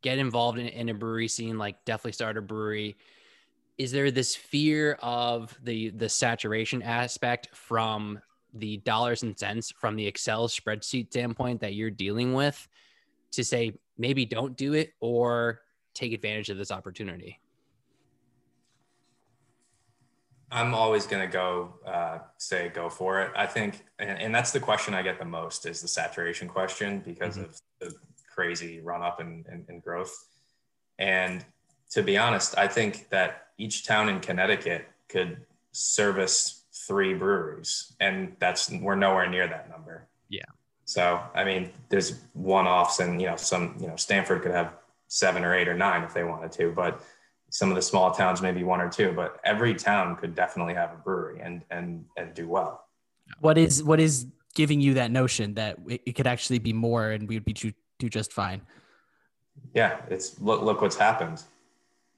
get involved in, in a brewery scene like definitely start a brewery is there this fear of the the saturation aspect from the dollars and cents from the excel spreadsheet standpoint that you're dealing with to say maybe don't do it or take advantage of this opportunity I'm always going to go uh, say go for it. I think, and, and that's the question I get the most is the saturation question because Mhm. of the crazy run up and, in growth. And to be honest, I think that each town in Connecticut could service three breweries, and that's we're nowhere near that number. Yeah. So I mean, there's one offs, and you know, some you know, Stamford could have seven or eight or nine if they wanted to, but some of the small towns maybe one or two but every town could definitely have a brewery and and and do well What is what is giving you that notion that it, it could actually be more and we would be do, do just fine? yeah it's look look what's happened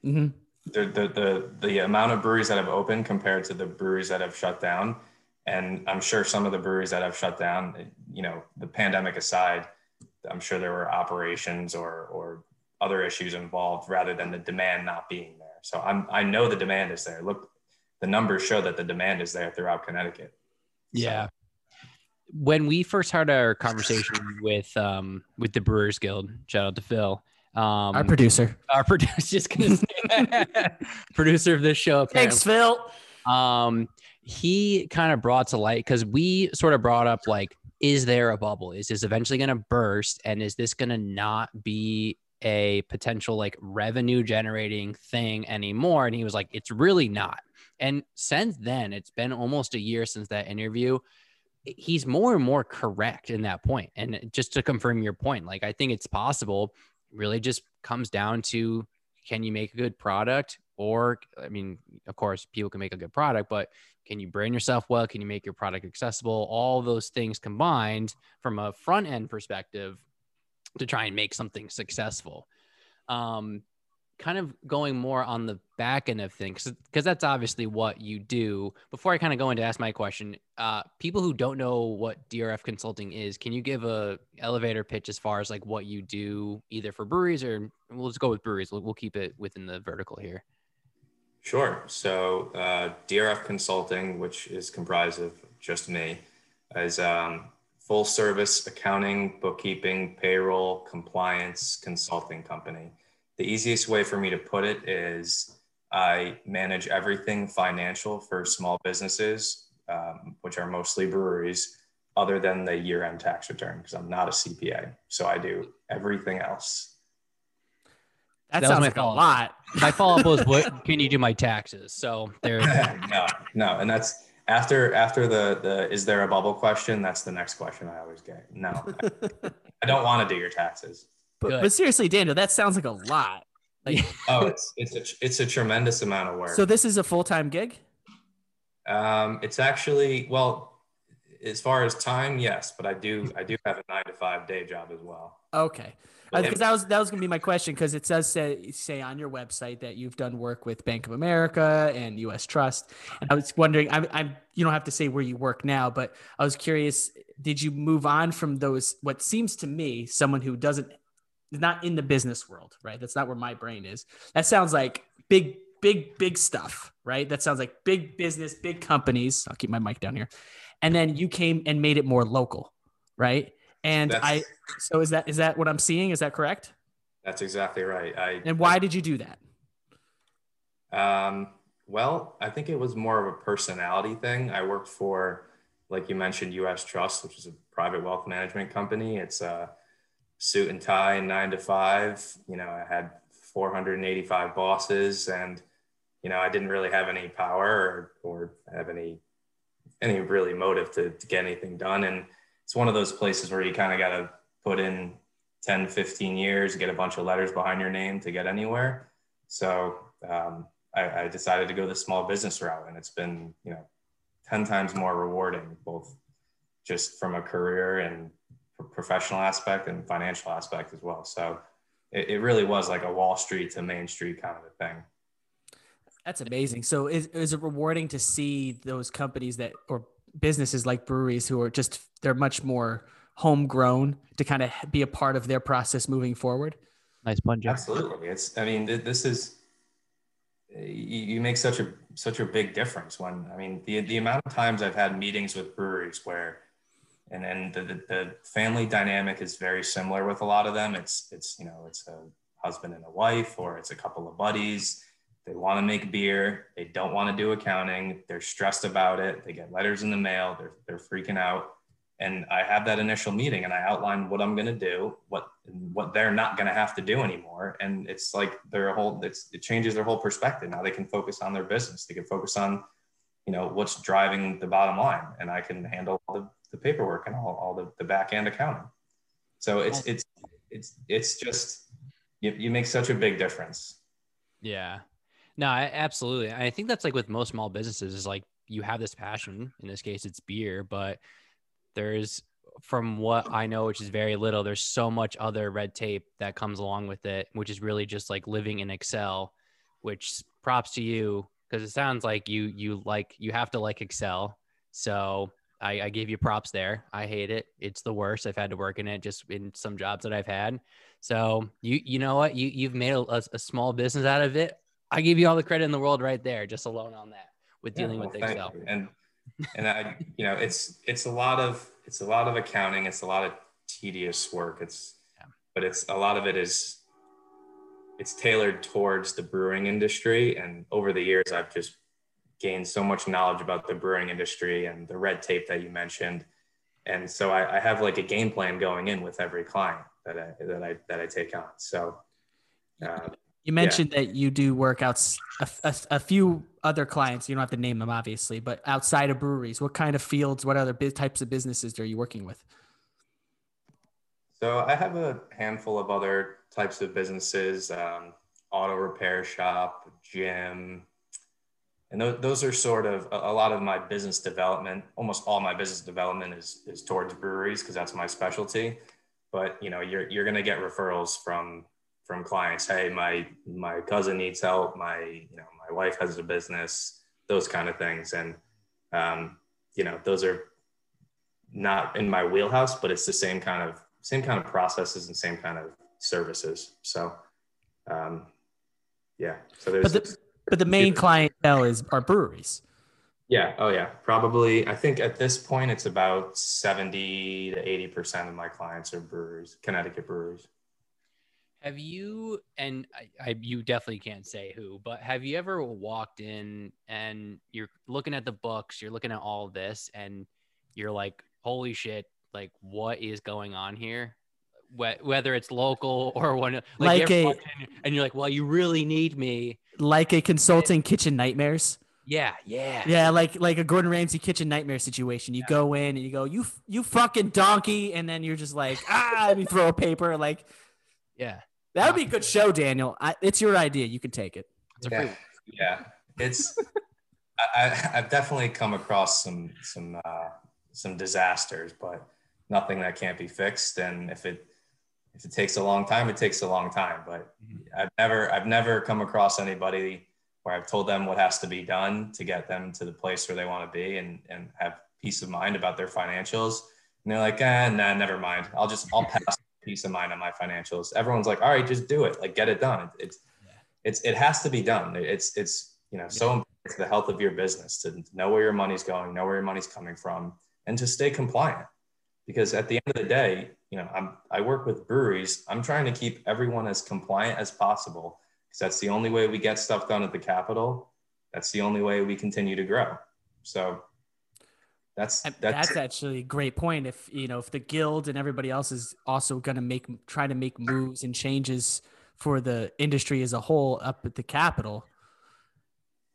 hmm the, the the the amount of breweries that have opened compared to the breweries that have shut down and i'm sure some of the breweries that have shut down you know the pandemic aside i'm sure there were operations or or other issues involved rather than the demand not being there so i'm i know the demand is there look the numbers show that the demand is there throughout connecticut So- Yeah. When we first had our conversation with um with the Brewers Guild, shout out to Phil. Um Our producer. our [LAUGHS] producer just gonna say [LAUGHS] producer of this show Thanks. Phil. um he kind of brought to light because we sort of brought up like is there a bubble? Is this eventually going to burst? And is this going to not be a potential like revenue generating thing anymore? And he was like, it's really not. And since then, it's been almost a year since that interview. He's more and more correct in that point. And just to confirm your point, like I think it's possible, really just comes down to can you make a good product? Or, I mean, of course, people can make a good product, but can you brand yourself well? Can you make your product accessible? All those things combined from a front end perspective to try and make something successful. Um, kind of going more on the back end of things because that's obviously what you do before i kind of go into ask my question uh, people who don't know what drf consulting is can you give a elevator pitch as far as like what you do either for breweries or we'll just go with breweries we'll, we'll keep it within the vertical here Sure. So uh, DRF Consulting, which is comprised of just me, is um, full service accounting, bookkeeping, payroll, compliance consulting company. The easiest way for me to put it is I manage everything financial for small businesses, um, which are mostly breweries, other than the year end tax return, because I'm not a CPA. So I do everything else. That, that sounds like a lot. My follow up was, "What can you do my taxes?" So there. [LAUGHS] no, no, and that's after after the the is there a bubble question? That's the next question I always get. No, I, [LAUGHS] I don't want to do your taxes. But, but seriously, Daniel, that sounds like a lot. Like, oh, it's it's a it's a tremendous amount of work. So this is a full time gig. Um, it's actually well, as far as time, yes, but I do I do have a nine to five day job as well. Okay because that was that was gonna be my question because it does say say on your website that you've done work with Bank of America and U.S. Trust, and I was wondering, I'm, I'm you don't have to say where you work now, but I was curious, did you move on from those? What seems to me, someone who doesn't not in the business world, right? That's not where my brain is. That sounds like big, big, big stuff, right? That sounds like big business, big companies. I'll keep my mic down here, and then you came and made it more local, right? And That's, I so is that is that what I'm seeing? Is that correct? That's exactly right. I And why did you do that? Um, well, I think it was more of a personality thing. I worked for, like you mentioned, U.S. Trust, which is a private wealth management company. It's a suit and tie, nine to five. You know, I had 485 bosses, and you know, I didn't really have any power or, or have any any really motive to, to get anything done. And it's one of those places where you kind of got to put in 10, 15 years, get a bunch of letters behind your name to get anywhere. So um, I, I, decided to go the small business route, and it's been, you know, 10 times more rewarding, both just from a career and professional aspect and financial aspect as well. So it, it really was like a Wall Street to Main Street kind of a thing. That's amazing. So is, is it rewarding to see those companies that, or businesses like breweries who are just they're much more homegrown to kind of be a part of their process moving forward. Nice pun, Jeff. Absolutely. It's I mean this is you make such a such a big difference when I mean the the amount of times I've had meetings with breweries where and and the, the, family dynamic is very similar with a lot of them. It's it's you know it's a husband and a wife or it's a couple of buddies they want to make beer. They don't want to do accounting. They're stressed about it. They get letters in the mail. They're, they're freaking out. And I have that initial meeting and I outline what I'm going to do, what, what they're not going to have to do anymore. And it's like their whole, it's, it changes their whole perspective. Now they can focus on their business. They can focus on, you know, what's driving the bottom line. And I can handle the, the paperwork and all, all the, the back end accounting. So it's, it's, it's, it's just, you, you make such a big difference. Yeah. No, I, absolutely. I think that's like with most small businesses is like you have this passion. In this case, it's beer, but there's from what I know, which is very little, there's so much other red tape that comes along with it, which is really just like living in Excel, which props to you because it sounds like you you like you have to like Excel. So I, I gave you props there. I hate it. It's the worst. I've had to work in it just in some jobs that I've had. So you you know what you you've made a, a small business out of it. I give you all the credit in the world right there, just alone on that with dealing yeah, well, with Excel. You. And and I, you know, it's it's a lot of it's a lot of accounting. It's a lot of tedious work. It's yeah. but it's a lot of it is it's tailored towards the brewing industry. And over the years, I've just gained so much knowledge about the brewing industry and the red tape that you mentioned. and so I, I have like a game plan going in with every client that I that I that I take on. So. Uh, you mentioned yeah. that you do workouts a, a, a, few other clients. You don't have to name them, obviously, but outside of breweries, what kind of fields, what other types of businesses are you working with? So I have a handful of other types of businesses, um, auto repair shop, gym, and th- those are sort of a, a, lot of my business development. Almost all my business development is is towards breweries because that's my specialty. But you know, you're you're gonna get referrals from from clients. Hey, my my cousin needs help. My you know my wife has a business. Those kind of things, and um, you know those are not in my wheelhouse, but it's the same kind of same kind of processes and same kind of services. So, um, yeah. So there's. But the, but the main clientele is our breweries. Yeah. Oh, yeah. Probably. I think at this point, it's about seventy to eighty percent of my clients are breweries, Connecticut breweries. Have you and I, I, you definitely can't say who, but have you ever walked in and you're looking at the books, you're looking at all this, and you're like, "Holy shit! Like, what is going on here?" Whether it's local [LAUGHS] or one, like, like a, and you're like, "Well, you really need me." Like a consulting kitchen nightmares. Yeah, yeah, yeah. Like like a Gordon Ramsay kitchen nightmare situation. You yeah. go in and you go, "You you fucking donkey," and then you're just like, "Ah," and you throw a paper like. Yeah. That would be a good show, Daniel. I, it's your idea. You can take it. It's yeah, yeah. It's I, have definitely come across some some uh, some disasters, but nothing that can't be fixed. And if it if it takes a long time, it takes a long time. But mm-hmm. I've never I've never come across anybody where I've told them what has to be done to get them to the place where they want to be and and have peace of mind about their financials. And they're like, eh, nah, never mind. I'll just I'll [LAUGHS] pass peace of mind on my financials. Everyone's like, all right, just do it. Like get it done. It's it's it has to be done. It's it's you know so important to the health of your business to know where your money's going, know where your money's coming from, and to stay compliant. Because at the end of the day, you know, I'm I work with breweries. I'm trying to keep everyone as compliant as possible because that's the only way we get stuff done at the Capitol. That's the only way we continue to grow. So that's that's, that's actually a great point. If you know if the guild and everybody else is also going to make try to make moves and changes for the industry as a whole up at the Capitol.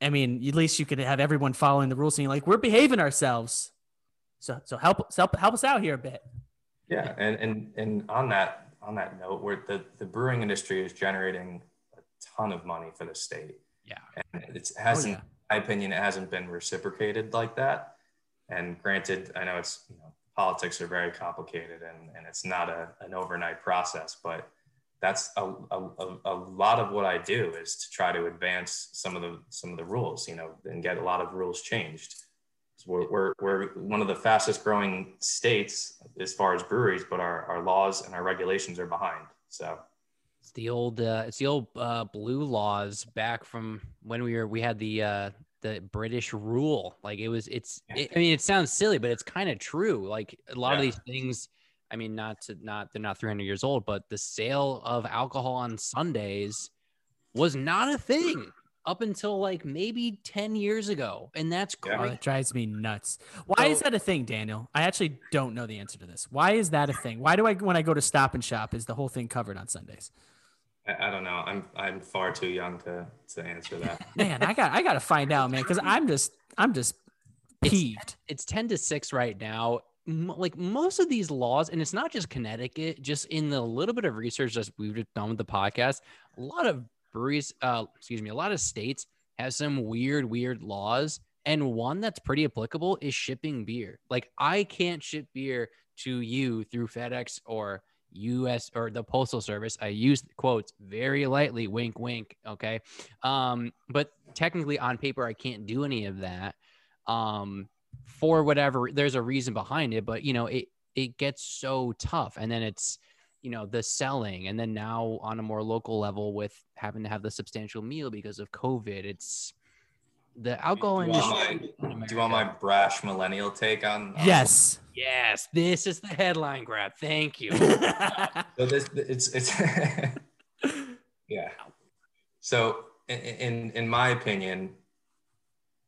I mean, at least you could have everyone following the rules, saying like we're behaving ourselves. So so help help help us out here a bit. Yeah, and and and on that on that note, where the the brewing industry is generating a ton of money for the state. Yeah, and it hasn't, oh, yeah. in my opinion, it hasn't been reciprocated like that. And granted, I know it's you know politics are very complicated and, and it's not a, an overnight process, but that's a, a, a lot of what I do is to try to advance some of the some of the rules, you know, and get a lot of rules changed. We're, we're, we're one of the fastest growing states as far as breweries, but our, our laws and our regulations are behind. So it's the old uh, it's the old uh, blue laws back from when we were we had the uh, the British rule. Like it was, it's, it, I mean, it sounds silly, but it's kind of true. Like a lot yeah. of these things, I mean, not to not, they're not 300 years old, but the sale of alcohol on Sundays was not a thing up until like maybe 10 years ago. And that's oh, great. Oh, it drives me nuts. Why so, is that a thing, Daniel? I actually don't know the answer to this. Why is that a thing? Why do I, when I go to stop and shop, is the whole thing covered on Sundays? I, I don't know. I'm I'm far too young to to answer that. [LAUGHS] man, I got I got to find out, man, because I'm just I'm just peeved. It's, it's ten to six right now. like most of these laws, and it's not just Connecticut. Just in the little bit of research that we've done with the podcast, a lot of breweries, uh, excuse me, a lot of states have some weird, weird laws. And one that's pretty applicable is shipping beer. Like I can't ship beer to you through FedEx or US or the postal service. I use quotes very lightly, wink, wink. Okay. Um, but technically on paper, I can't do any of that. Um, for whatever there's a reason behind it, but you know, it it gets so tough. And then it's, you know, the selling, and then now on a more local level with having to have the substantial meal because of COVID, it's the alcohol do industry. Want my, do you want my brash millennial take on? yes. Yes, this is the headline grab. Thank you. [LAUGHS] so this it's it's [LAUGHS] yeah. So in in my opinion,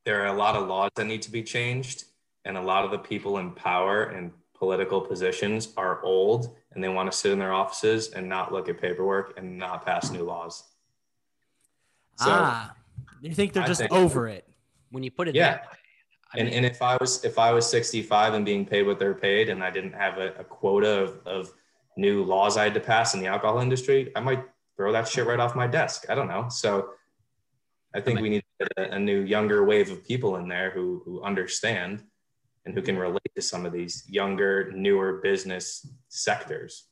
there are a lot of laws that need to be changed, and a lot of the people in power and political positions are old and they want to sit in their offices and not look at paperwork and not pass new laws. So, ah, you think they're I just think- over it? When you put it Yeah. that way, I and, mean, and if I was if I was 65 and being paid what they're paid and I didn't have a, a quota of, of new laws I had to pass in the alcohol industry, I might throw that shit right off my desk. I don't know. So I think we need a, a new younger wave of people in there who who understand and who can relate to some of these younger, newer business sectors.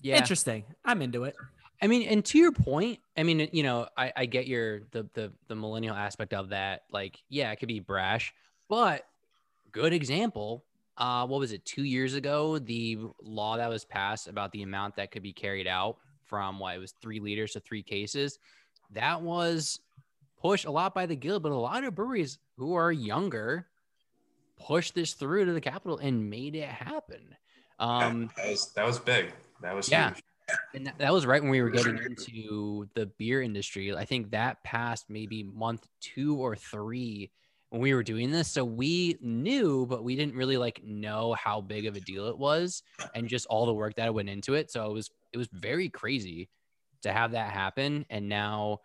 yeah. Interesting. I'm into it. I mean, and to your point, I mean, you know, I, I get your the the the millennial aspect of that. Like, yeah, it could be brash, but good example. Uh, what was it? Two years ago, the law that was passed about the amount that could be carried out from what it was three liters to three cases. That was pushed a lot by the guild, but a lot of breweries who are younger pushed this through to the capital and made it happen. Um, that was that was big. That was Yeah. huge. and that, that was right when we were getting into the beer industry. I think that passed maybe month two or three when we were doing this. So we knew, but we didn't really like know how big of a deal it was and just all the work that went into it. So it was it was very crazy to have that happen. And now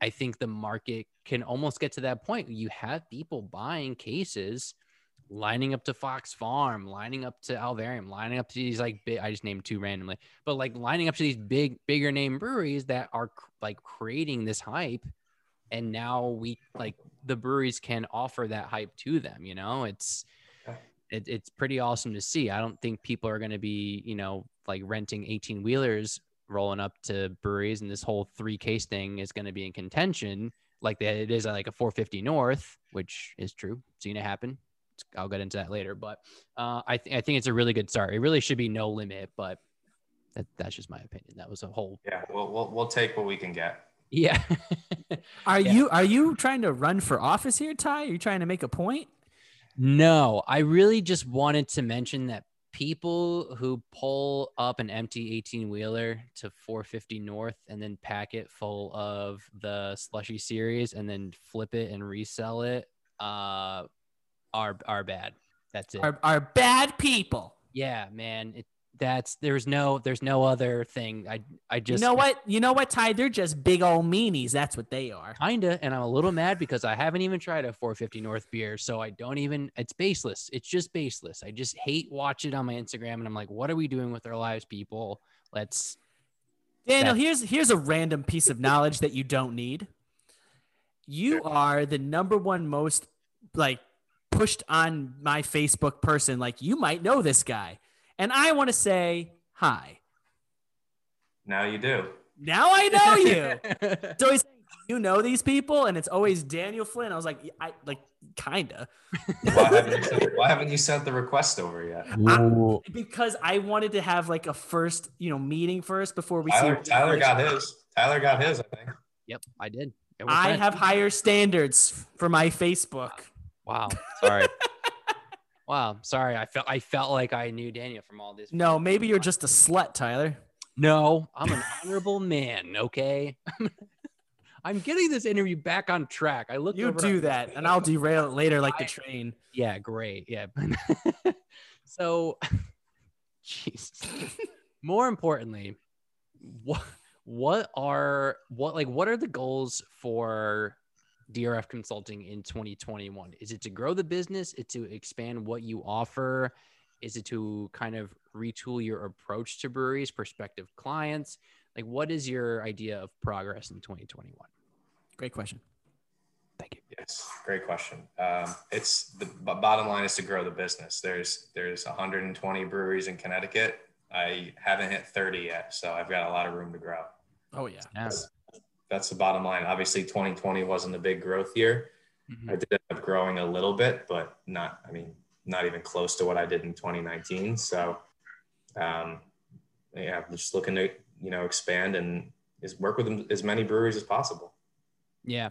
I think the market can almost get to that point. You have people buying cases lining up to Fox Farm, lining up to Alvarium, lining up to these like big, I just named two randomly, but like lining up to these big, bigger name breweries that are like creating this hype. And now we like the breweries can offer that hype to them. You know, it's it, it's pretty awesome to see. I don't think people are going to be, you know, like renting 18 wheelers rolling up to breweries and this whole three case thing is going to be in contention like that it is like a 450 north which is true seen it happen I'll get into that later. But uh, I, th- I think it's a really good start. It really should be no limit, but that, that's just my opinion. That was a whole, Yeah, we'll, we'll we'll take what we can get. yeah. [LAUGHS] Are Yeah. you are you trying to run for office here, Ty? Are you trying to make a point? no, I really just wanted to mention that people who pull up an empty 18 wheeler to 450 north and then pack it full of the slushy series and then flip it and resell it uh, are are bad. That's it. Are are bad people. yeah, man. It, that's there's no there's no other thing. I I just you know what? You know what, Ty? They're just big old meanies. That's what they are. Kinda, and I'm a little mad because I haven't even tried a 450 North beer, so I don't even. It's baseless. It's just baseless. I just hate watch it on my Instagram, and I'm like, what are we doing with our lives, people? Let's. Daniel, That- here's here's a random piece of knowledge that you don't need. You are the number one most like pushed on my Facebook person. Like you might know this guy, and I want to say hi. Now you do. Now I know you. [LAUGHS] It's always you know these people, and it's always Daniel Flynn. I was like, I like kinda Why haven't you sent, why haven't you sent the request over yet? Ooh. because I wanted to have like a first, you know, meeting first before we Tyler, see. Tyler got his. Tyler got his. I think. Yep, I did. I friends. have higher standards for my Facebook. Wow. Sorry. [LAUGHS] wow. Sorry. I felt I felt like I knew Daniel from all this. No, maybe you're just a slut, Tyler. No, I'm an honorable man. Okay. [LAUGHS] I'm getting this interview back on track. I look. You do that, and I'll derail it later like the train. Yeah, great. Yeah. [LAUGHS] so, [LAUGHS] Jesus. More importantly, what what are what like what are the goals for DRF Consulting in 2021? Is it to grow the business? Is it to expand what you offer? Is it to kind of retool your approach to breweries, prospective clients? Like, what is your idea of progress in 2021? Great question. Thank you. Yes, great question. Um, it's the b- bottom line is to grow the business. There's there's 120 breweries in Connecticut. I haven't hit 30 yet, so I've got a lot of room to grow. Oh yeah. Yeah. That's, that's the bottom line. Obviously, 2020 wasn't a big growth year. Mhm. I did end up growing a little bit, but not. I mean, not even close to what I did in 2019. So, um, yeah, I'm just looking to you know expand and is work with as many breweries as possible. Yeah.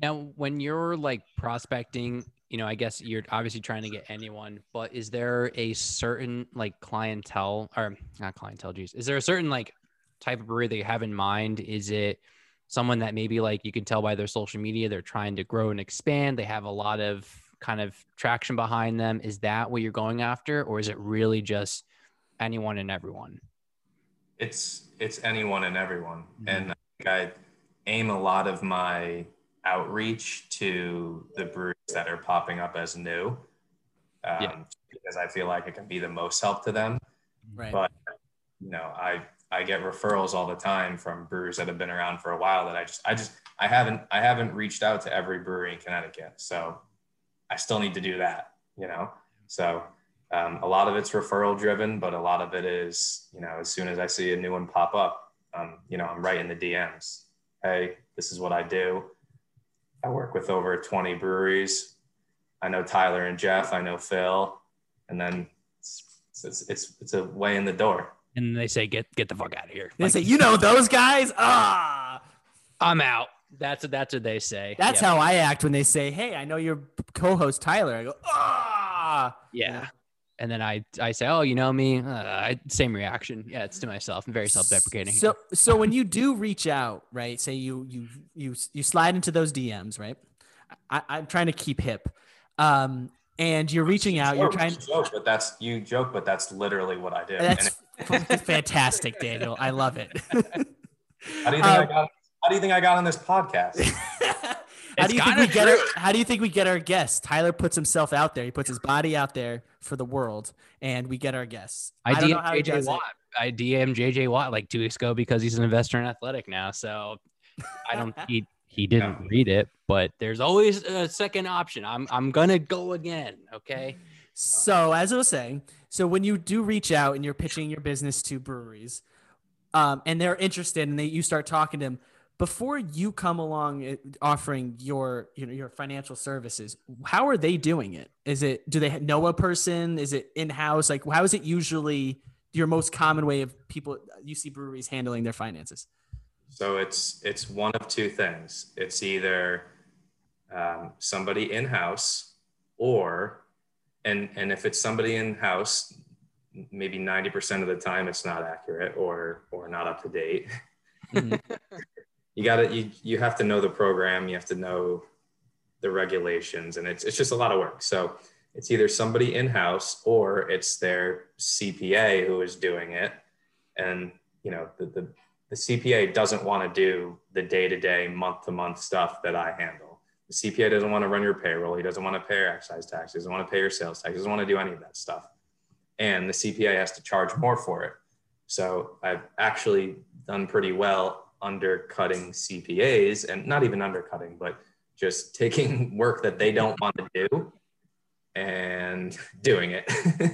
Now, when you're like prospecting, you know, I guess you're obviously trying to get anyone, but is there a certain like clientele or not clientele, geez, is there a certain like type of brewery that you have in mind? Is it someone that maybe like you can tell by their social media they're trying to grow and expand? They have a lot of kind of traction behind them. Is that what you're going after, or is it really just anyone and everyone? It's it's anyone and everyone, Mhm. and I think I aim a lot of my outreach to the breweries that are popping up as new, um, Yeah. because I feel like it can be the most help to them. Right. But you know, I I get referrals all the time from brewers that have been around for a while that I just I just I haven't I haven't reached out to every brewery in Connecticut, so I still need to do that. You know, so um, a lot of it's referral driven, but a lot of it is you know as soon as I see a new one pop up, um, you know I'm right in the DMs. Hey, this is what I do. I work with over 20 breweries. I know Tyler and Jeff. I know Phil, and then it's it's it's, it's a way in the door. And they say, "Get get the fuck out of here." they Like, say, you know those guys? Ah. I'm out. That's what that's what they say. That's yeah. how I act when they say, "Hey, I know your co-host Tyler." I go, "Ah." Yeah. And then I I say, "Oh, you know me." Uh, I, same reaction. Yeah, it's to myself. I'm very self-deprecating. So, so when you do reach out, right? Say you you you you slide into those DMs, right? I, I'm trying to keep hip, um, and you're reaching out. You're trying. you joke, but that's you joke, but that's literally what I do. And That's f- fantastic, Daniel. I love it. [LAUGHS] how do you think I Um, got? How do you think I got on this podcast? [LAUGHS] How do you think kinda we get our. How do you think we get our guests? Tyler puts himself out there. He puts his body out there for the world, and we get our guests. I, don't know DM how JJ does it. Watt. I DM JJ Watt like two weeks ago because he's an investor in Athletic now. So I don't [LAUGHS] he he didn't Yeah. read it, but there's always a second option. I'm I'm gonna go again. Okay. So as I was saying, so when you do reach out and you're pitching your business to breweries, um, and they're interested and they you start talking to them before you come along uh, offering your you know your financial services, how are they doing it? Is it do they know a person? Is it in house? Like how is it usually your most common way of people you see breweries handling their finances? So it's it's one of two things. It's either um, somebody in house, or and and if it's somebody in house, maybe ninety percent of the time it's not accurate or or not up to date. Mhm. [LAUGHS] you got to you you have to know the program. You have to know the regulations, and it's it's just a lot of work. So it's either somebody in house or it's their CPA who is doing it, and you know the the the CPA doesn't want to do the day to day, month to month stuff that I handle. The CPA doesn't want to run your payroll. He doesn't want to pay your excise tax. He doesn't want to pay your sales tax. He doesn't want to do any of that stuff. And the CPA has to charge more for it. So I've actually done pretty well undercutting CPAs and not even undercutting, but just [LAUGHS] taking work that they don't want to do and doing it.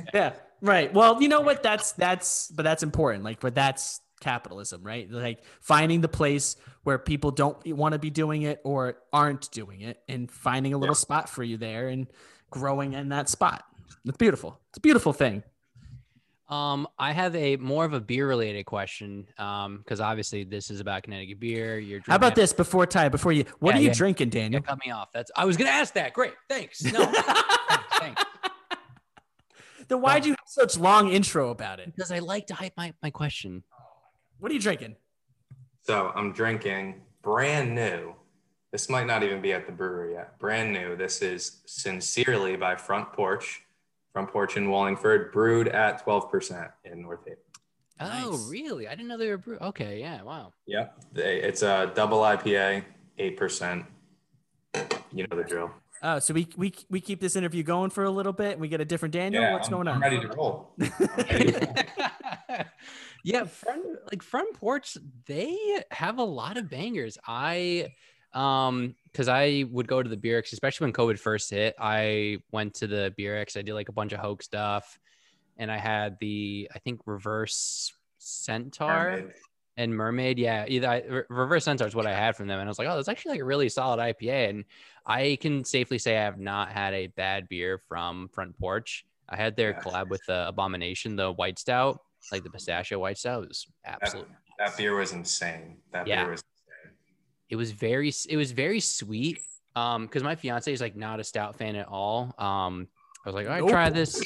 [LAUGHS] Yeah. Right. Well, you know what? That's that's but that's important. Like, but that's capitalism, right? Like finding the place where people don't want to be doing it or aren't doing it, and finding a little Yeah. spot for you there and growing in that spot. It's beautiful. It's a beautiful thing. Um, I have a more of a beer related question. Um, because obviously this is about Connecticut beer. You're How about this before Ty? Before you, what Yeah, are you yeah. drinking, Daniel? cut me off. That's I was gonna ask that. Great. Thanks. No. [LAUGHS] thanks, thanks. then why'd you have such long intro about it? Because I like to hype my, my question. What are you drinking? So I'm drinking brand new. This might not even be at the brewery yet. Brand new. This is Sincerely by Front Porch. Front Porch in Wallingford, brewed at 12% in North Haven. Oh, Nice. really? I didn't know they were brew. Okay, yeah, wow. Yep. They, it's a double IPA, 8%. You know the drill. Oh, so we we we keep this interview going for a little bit, and we get a different Daniel. What's I'm, going I'm on? ready to roll. I'm ready to roll. Yeah, front like front porch, they have a lot of bangers. I um because I would go to the beer especially when COVID first hit. I went to the beer I did like a bunch of Hoke stuff, and I had the I think reverse centaur. Mermaid. and Mermaid. Yeah, either I, Re- Reverse Centaur is what I had from them, and I was like, oh, that's actually like a really solid IPA. And I can safely say I have not had a bad beer from Front Porch. I had their Yeah. collab with the Abomination, the White Stout, like the pistachio White Stout. It was That, absolutely. that beer was insane. That Yeah. beer was insane. It was very. It was very sweet. Um, because my fiance is like not a stout fan at all. Um, I was like, all right, try this.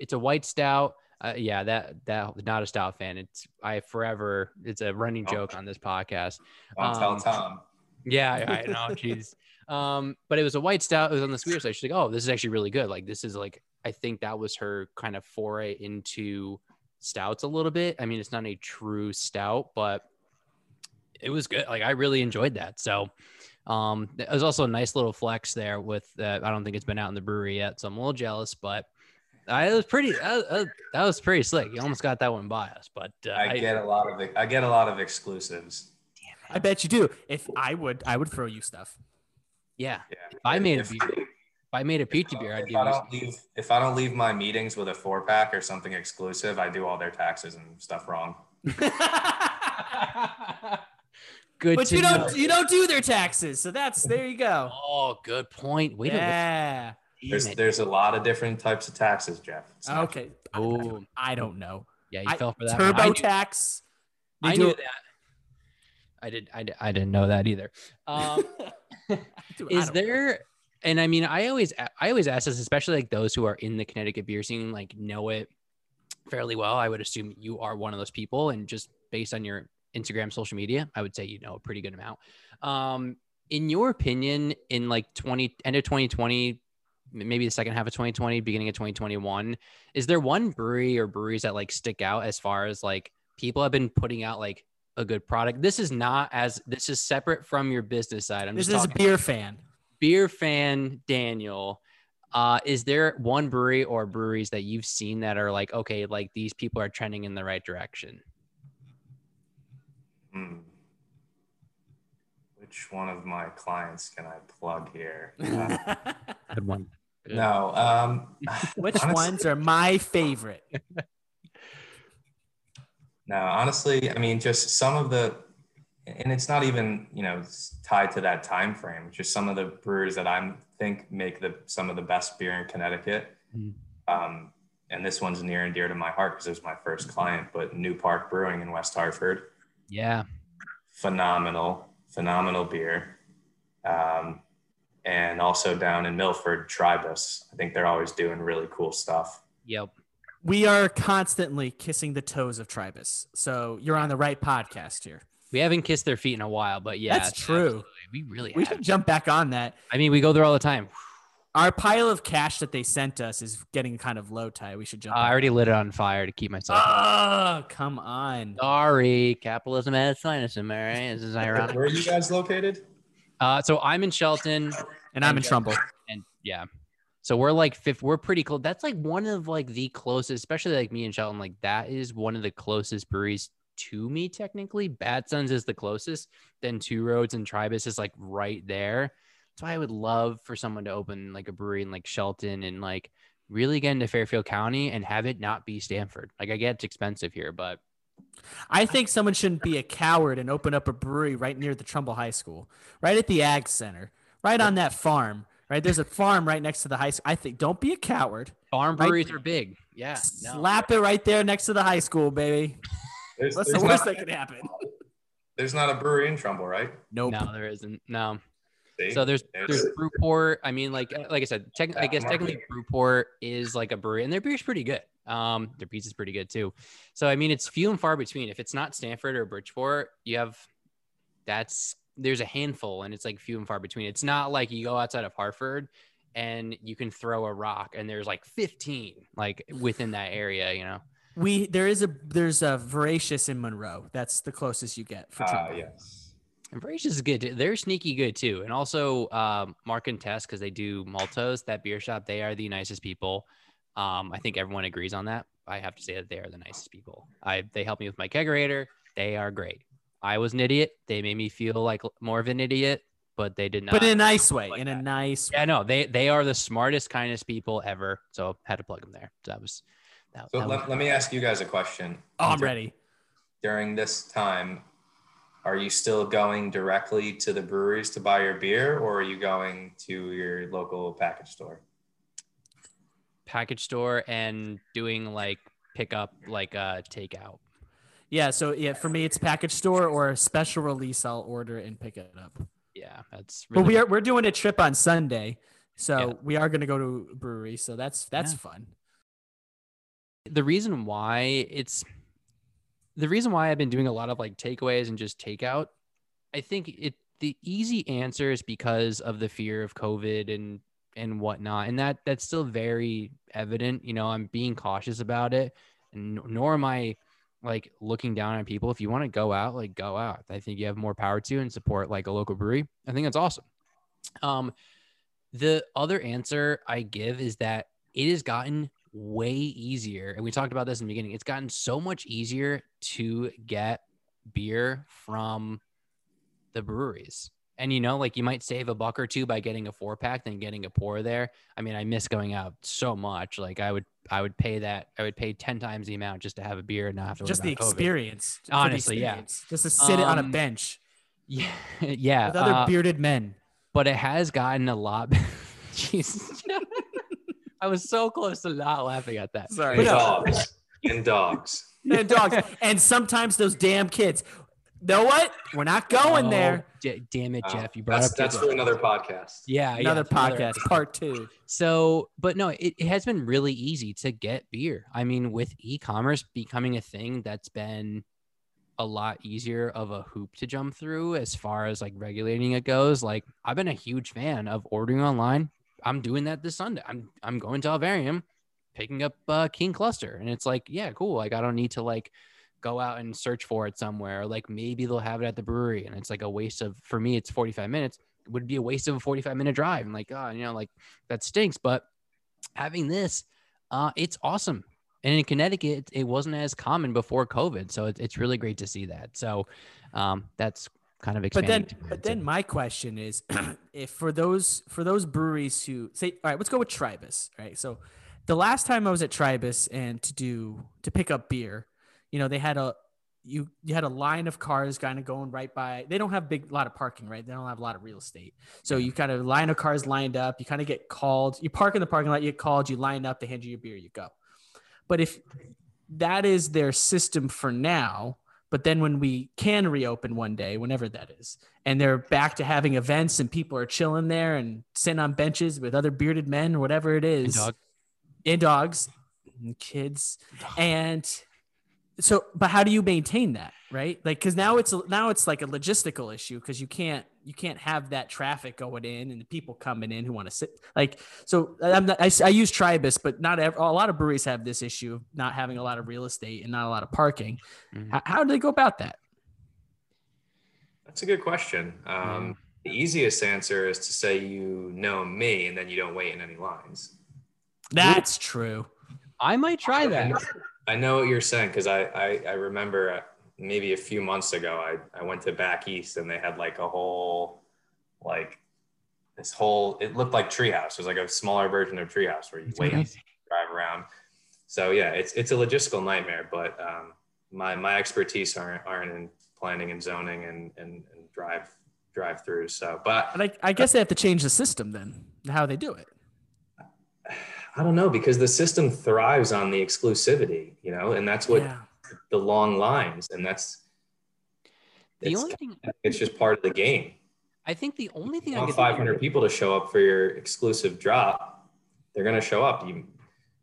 It's a white stout. Uh, yeah, that that not a stout fan. It's I forever. It's a running Oh. joke on this podcast. Don't tell Um, Tom. Yeah, I I know. Jeez. Um, but it was a white stout. It was on the sweeter side. She's like, "Oh, this is actually really good. Like, this is like, I think that was her kind of foray into stouts a little bit. I mean, it's not a true stout, but it was good. Like, I really enjoyed that. So, um, it was also a nice little flex there with. Uh, I don't think it's been out in the brewery yet, so I'm a little jealous, but. I was pretty. Uh, uh, that was pretty slick. You almost got that one by us, but uh, I get a lot of I get a lot of exclusives. I bet you do. If I would, I would throw you stuff. Yeah. Yeah. If I made a If- beer, if I made a pizza beer, I'd if give I don't leave if I don't leave my meetings with a four pack or something exclusive, I do all their taxes and stuff wrong. [LAUGHS] Good. but to you don't you don't do their taxes, so that's there you go. Oh, good point. Wait yeah. a There's minute. there's a lot of different types of taxes, Jeff. It's Okay. I- Oh, I don't know. yeah, you I- fell for that. one. I Turbo knew, tax. I knew it- that. I did. I did. I didn't know that either. [LAUGHS] Um, Dude, is don't- there? And I mean, I always, I always ask this, especially like those who are in the Connecticut beer scene, like know it fairly well. I would assume you are one of those people, and just based on your Instagram, social media, I would say you know a pretty good amount. Um, in your opinion, in like twenty end of twenty twenty, maybe the second half of twenty twenty, beginning of twenty twenty one, is there one brewery or breweries that like stick out as far as like people have been putting out like a good product? This is not as this is separate from your business side. I'm This just is a beer fan. Beer fan Daniel, uh, is there one brewery or breweries that you've seen that are like, okay, like these people are trending in the right direction? Hmm. Which one of my clients can I plug here? Uh, [LAUGHS] Good one. Good. [LAUGHS] no. Um, [LAUGHS] Which honestly- ones are my favorite? No, honestly, I mean, just some of the, and it's not even you know tied to that time frame. Just some of the brewers that I think make the some of the best beer in Connecticut. Mhm. Um, and this one's near and dear to my heart because it was my first client. But New Park Brewing in West Hartford, Yeah. phenomenal, phenomenal beer. Um, and also down in Milford, Tribus. I think they're always doing really cool stuff. Yep. We are constantly kissing the toes of Tribus. So you're on the right podcast here. We haven't kissed their feet in a while, but yeah, That's true. absolutely. We really We have. should jump back on that. I mean, we go there all the time. Our pile of cash that they sent us is getting kind of low, Ty. We should jump. I already lit it on fire to keep myself. Oh, come on. Sorry, capitalism at its finest, am I right? This is ironic. Where are you guys located? Uh, so I'm in Shelton, And I'm in Trumbull. and yeah so we're like fifth we're pretty close that's like one of like the closest especially like me and shelton like that is one of the closest breweries to me technically bad sons is the closest then two roads and tribus is like right there so i would love for someone to open like a brewery in like shelton and like really get into fairfield county and have it not be stamford like i get it's expensive here but I think someone shouldn't be a coward and open up a brewery right near the Trumbull High School, right at the Ag Center, right on that farm. Right there's a farm right next to the high school. I think don't be a coward. farm Right. breweries are big yeah no. Slap it right there next to the high school, baby. There's, What's the worst not, that could happen? there's not a brewery in Trumbull, right? Nope. no there isn't no See? So there's There's- there's Brewport. I mean, like like I said, tech, I guess technically market. Brewport is like a brewery, and their beer's pretty good. Um, their pizza's pretty good too. So I mean, it's few and far between. If it's not Stamford or Bridgeport, you have that's there's a handful, and it's like few and far between. It's not like you go outside of Hartford and you can throw a rock, and there's like 15 like within that area. You know. We there is a there's a voracious in Monroe. That's the closest you get for Ah, Trumbull. yes. And Voracious is good. too. They're sneaky good too. And also um, Mark and Tess, because they do Maltose, that beer shop, they are the nicest people. Um, I think everyone agrees on that. I have to say that they are the nicest people. I they helped me with my kegerator. They are great. I was an idiot. They made me feel like more of an idiot, but they did not. But in a nice way. like in a nice yeah, no, they they are the smartest, kindest people ever. So had to plug them there. So that was that, So that was let, let me ask you guys a question. Oh, I'm Dur- ready. During this time, are you still going directly to the breweries to buy your beer, or are you going to your local package store? package store and doing like pickup, like uh takeout. Yeah, so yeah, for me it's package store or a special release. I'll order and pick it up. Yeah, that's But we are we're doing a trip on Sunday, so Yeah. we are going to go to a brewery. So that's that's Yeah. fun. The reason why it's the reason why I've been doing a lot of like takeaways and just takeout. I think it the easy answer is because of the fear of COVID and and whatnot, and that that's still very evident. You know, I'm being cautious about it, and nor am I like looking down on people. If you want to go out, like go out. I think you have more power to and support like a local brewery. I think that's awesome. Um, the other answer I give is that it has gotten way easier, and we talked about this in the beginning. It's gotten so much easier to get beer from the breweries. And you know, like you might save a buck or two by getting a four pack than getting a pour there. I mean, I miss going out so much. Like I would, I would pay that. I would pay ten times the amount just to have a beer and not have to Just the about COVID. experience. for the Honestly, yeah. Just to sit it on a Um, bench [LAUGHS] Yeah, yeah. with other uh, bearded men. but it has gotten a lot. [LAUGHS] Jesus, I was so close to not laughing at that. Sorry. And But no, dogs. And dogs. [LAUGHS] and dogs. And sometimes those damn kids. Know what? We're not going Oh, there. d- damn it, Uh, Jeff! You brought that's up that's for another podcast. yeah, yeah, Another another podcast, part two. So, but no, it, it has been really easy to get beer. I mean, with e-commerce becoming a thing that's been a lot easier of a hoop to jump through as far as like regulating it goes. Like I've been a huge fan of ordering online. I'm doing that this Sunday. I'm I'm going to Alvarium, picking up uh, King Cluster, and it's like, yeah, cool. Like I don't need to like go out and search for it somewhere. Like maybe they'll have it at the brewery, and it's like a waste of for me. It's 45 minutes. It would be a waste of a 45 minute drive. And like, oh, you know, like that stinks. But having this, uh, it's awesome. And in Connecticut, it wasn't as common before COVID, so it, it's really great to see that. So um, that's kind of But then, but then my question is, [CLEARS THROAT] if for those for those breweries who say, all right, let's go with Tribus, right? So, the last time I was at Tribus and to do to pick up beer, you know, they had a you you had a line of cars kind of going right by. They don't have big lot of parking, right? They don't have a lot of real estate, so you kind of line of cars lined up. You kind of get called. You park in the parking lot. You get called. You line up. They hand you your beer. You go. But if that is their system for now, but then when we can reopen one day, whenever that is, and they're back to having events and people are chilling there and sitting on benches with other bearded men or whatever it is, And dog- and dogs and kids. And so, but how do you maintain that? Right. Like, cause now it's, now it's like a logistical issue. Cause you can't, you can't have that traffic going in and the people coming in who want to sit like, so I'm not, I, I use Tribus, but not ev- a lot of breweries have this issue of not having a lot of real estate and not a lot of parking. Mhm. How, how do they go about that? That's a good question. Um, The easiest answer is to say you know me and then you don't wait in any lines. That's true. I might try I that. know, I know what you're saying because I, I I remember uh, maybe a few months ago I I went to back east and they had like a whole like this whole it looked like treehouse. It was like a smaller version of treehouse where you wait and drive around. So yeah, it's it's a logistical nightmare, but um, my my expertise aren't aren't in planning and zoning and and, and drive drive throughs. So, but But I, I guess they have to change the system then, how they do it. I don't know because the system thrives on the exclusivity, you know, and that's what yeah. The long lines, and that's The it's, only thing it's just part of the game. I think the only thing You I want could think 500 people to show up for your exclusive drop, they're going to show up. You,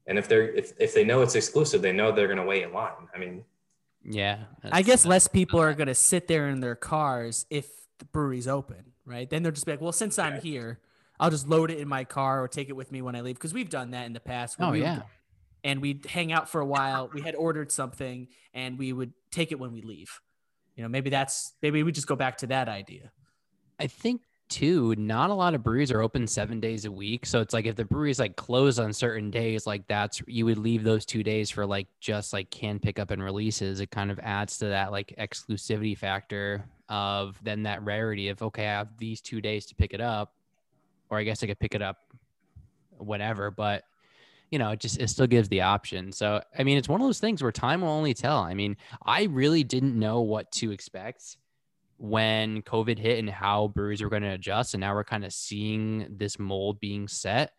and if they're if, if they know it's exclusive, they know they're going to wait in line. I mean, Yeah, I guess less people are going to sit there in their cars if the brewery's open, right? Then they're just like, well, since I'm here, I'll just load it in my car or take it with me when I leave. Because we've done that in the past. where Oh we yeah, go- And we'd hang out for a while. We had ordered something and we would take it when we leave. You know, maybe that's, maybe we just go back to that idea. I think too. Not a lot of breweries are open seven days a week, so it's like if the breweries like close on certain days, like that's you would leave those two days for like just like can pick up and releases. It kind of adds to that like exclusivity factor of then that rarity of okay, I have these two days to pick it up, or I guess I could pick it up whenever, but you know, it just it still gives the option. So I mean, it's one of those things where time will only tell. I mean, I really didn't know what to expect when COVID hit and how breweries were going to adjust, and now we're kind of seeing this mold being set.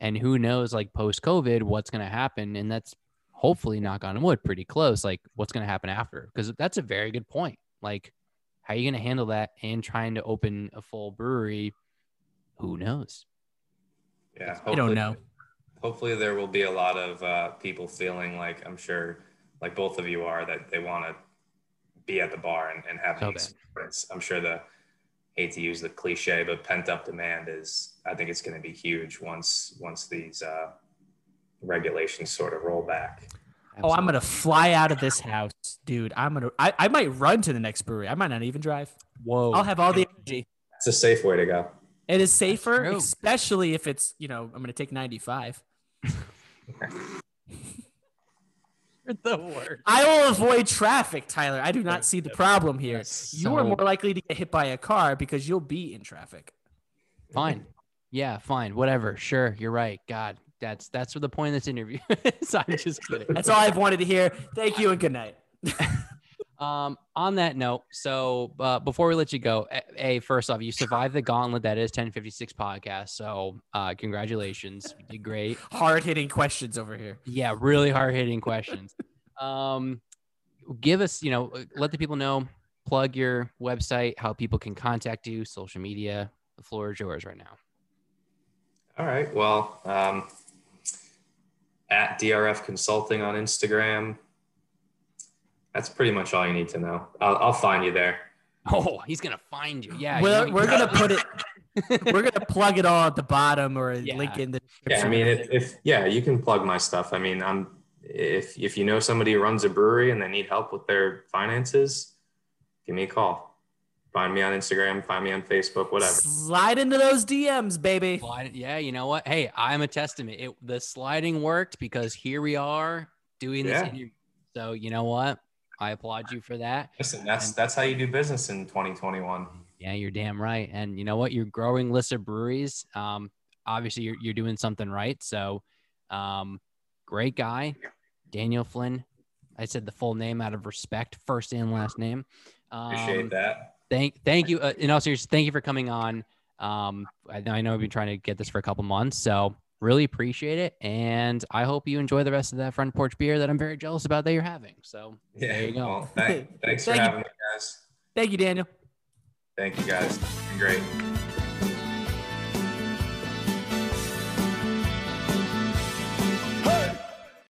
And who knows, like post COVID, what's going to happen? And that's hopefully, knock on wood, pretty close. Like what's going to happen after? Because that's a very good point. Like, how are you going to handle that and trying to open a full brewery? Who knows? yeah, I don't know. Hopefully, there will be a lot of uh, people feeling like I'm sure, like both of you are, that they want to be at the bar and, and have So the experience. I'm sure the hate to use the cliche, but pent up demand is I think it's going to be huge once once these uh, regulations sort of roll back. Oh, I'm gonna fly out of this house, dude. I'm gonna. I, I might run to the next brewery. I might not even drive. Whoa. I'll have all the energy. It's a safe way to go. It is safer, especially if it's you know I'm gonna take 95. The worst. I will avoid traffic, Tyler. I do not see the problem here. You are more likely to get hit by a car because you'll be in traffic. Fine. Yeah, fine. Whatever. Sure. You're right. God, that's that's what the point of this interview [LAUGHS] is. I'm just kidding. That's all I've wanted to hear. Thank you and good night. [LAUGHS] Um, on that note, so uh, before we let you go, a, a, first off, you survived the gauntlet that is 1056 podcast. So uh, congratulations, you did great. [LAUGHS] Hard hitting questions over here. Yeah, really hard hitting questions. [LAUGHS] um, give us, you know, let the people know, plug your website, how people can contact you, social media. The floor is yours right now. All right. Well, um, at DRF Consulting on Instagram. That's pretty much all you need to know. I'll, I'll find you there. Oh, he's gonna find you. Yeah, We're, we're gonna put it. [LAUGHS] We're gonna plug it all at the bottom or Yeah. link in the. Yeah, I mean, if, if yeah, you can plug my stuff. I mean, I'm if if you know somebody who runs a brewery and they need help with their finances, give me a call. Find me on Instagram. Find me on Facebook. Whatever. Slide into those DMs, baby. Slide- Yeah, you know what? Hey, I'm a testament. It the sliding worked because here we are doing this Yeah. interview. So you know what? I applaud you for that. Listen, that's that's how you do business in 2021. Yeah, you're damn right. And you know what? You're growing list of breweries. Um, obviously you're you're doing something right. So, um, great guy, Daniel Flynn. I said the full name out of respect, first and last name. Um, Appreciate that. Thank, thank you. Uh, in all seriousness, thank you for coming on. Um, I know, I know we've been trying to get this for a couple months, so really appreciate it. And I hope you enjoy the rest of that front porch beer that I'm very jealous about that you're having. So Yeah. there you go. Well, thank, thanks for Thank you. having me, guys. Thank you, Daniel. Thank you, guys. Great.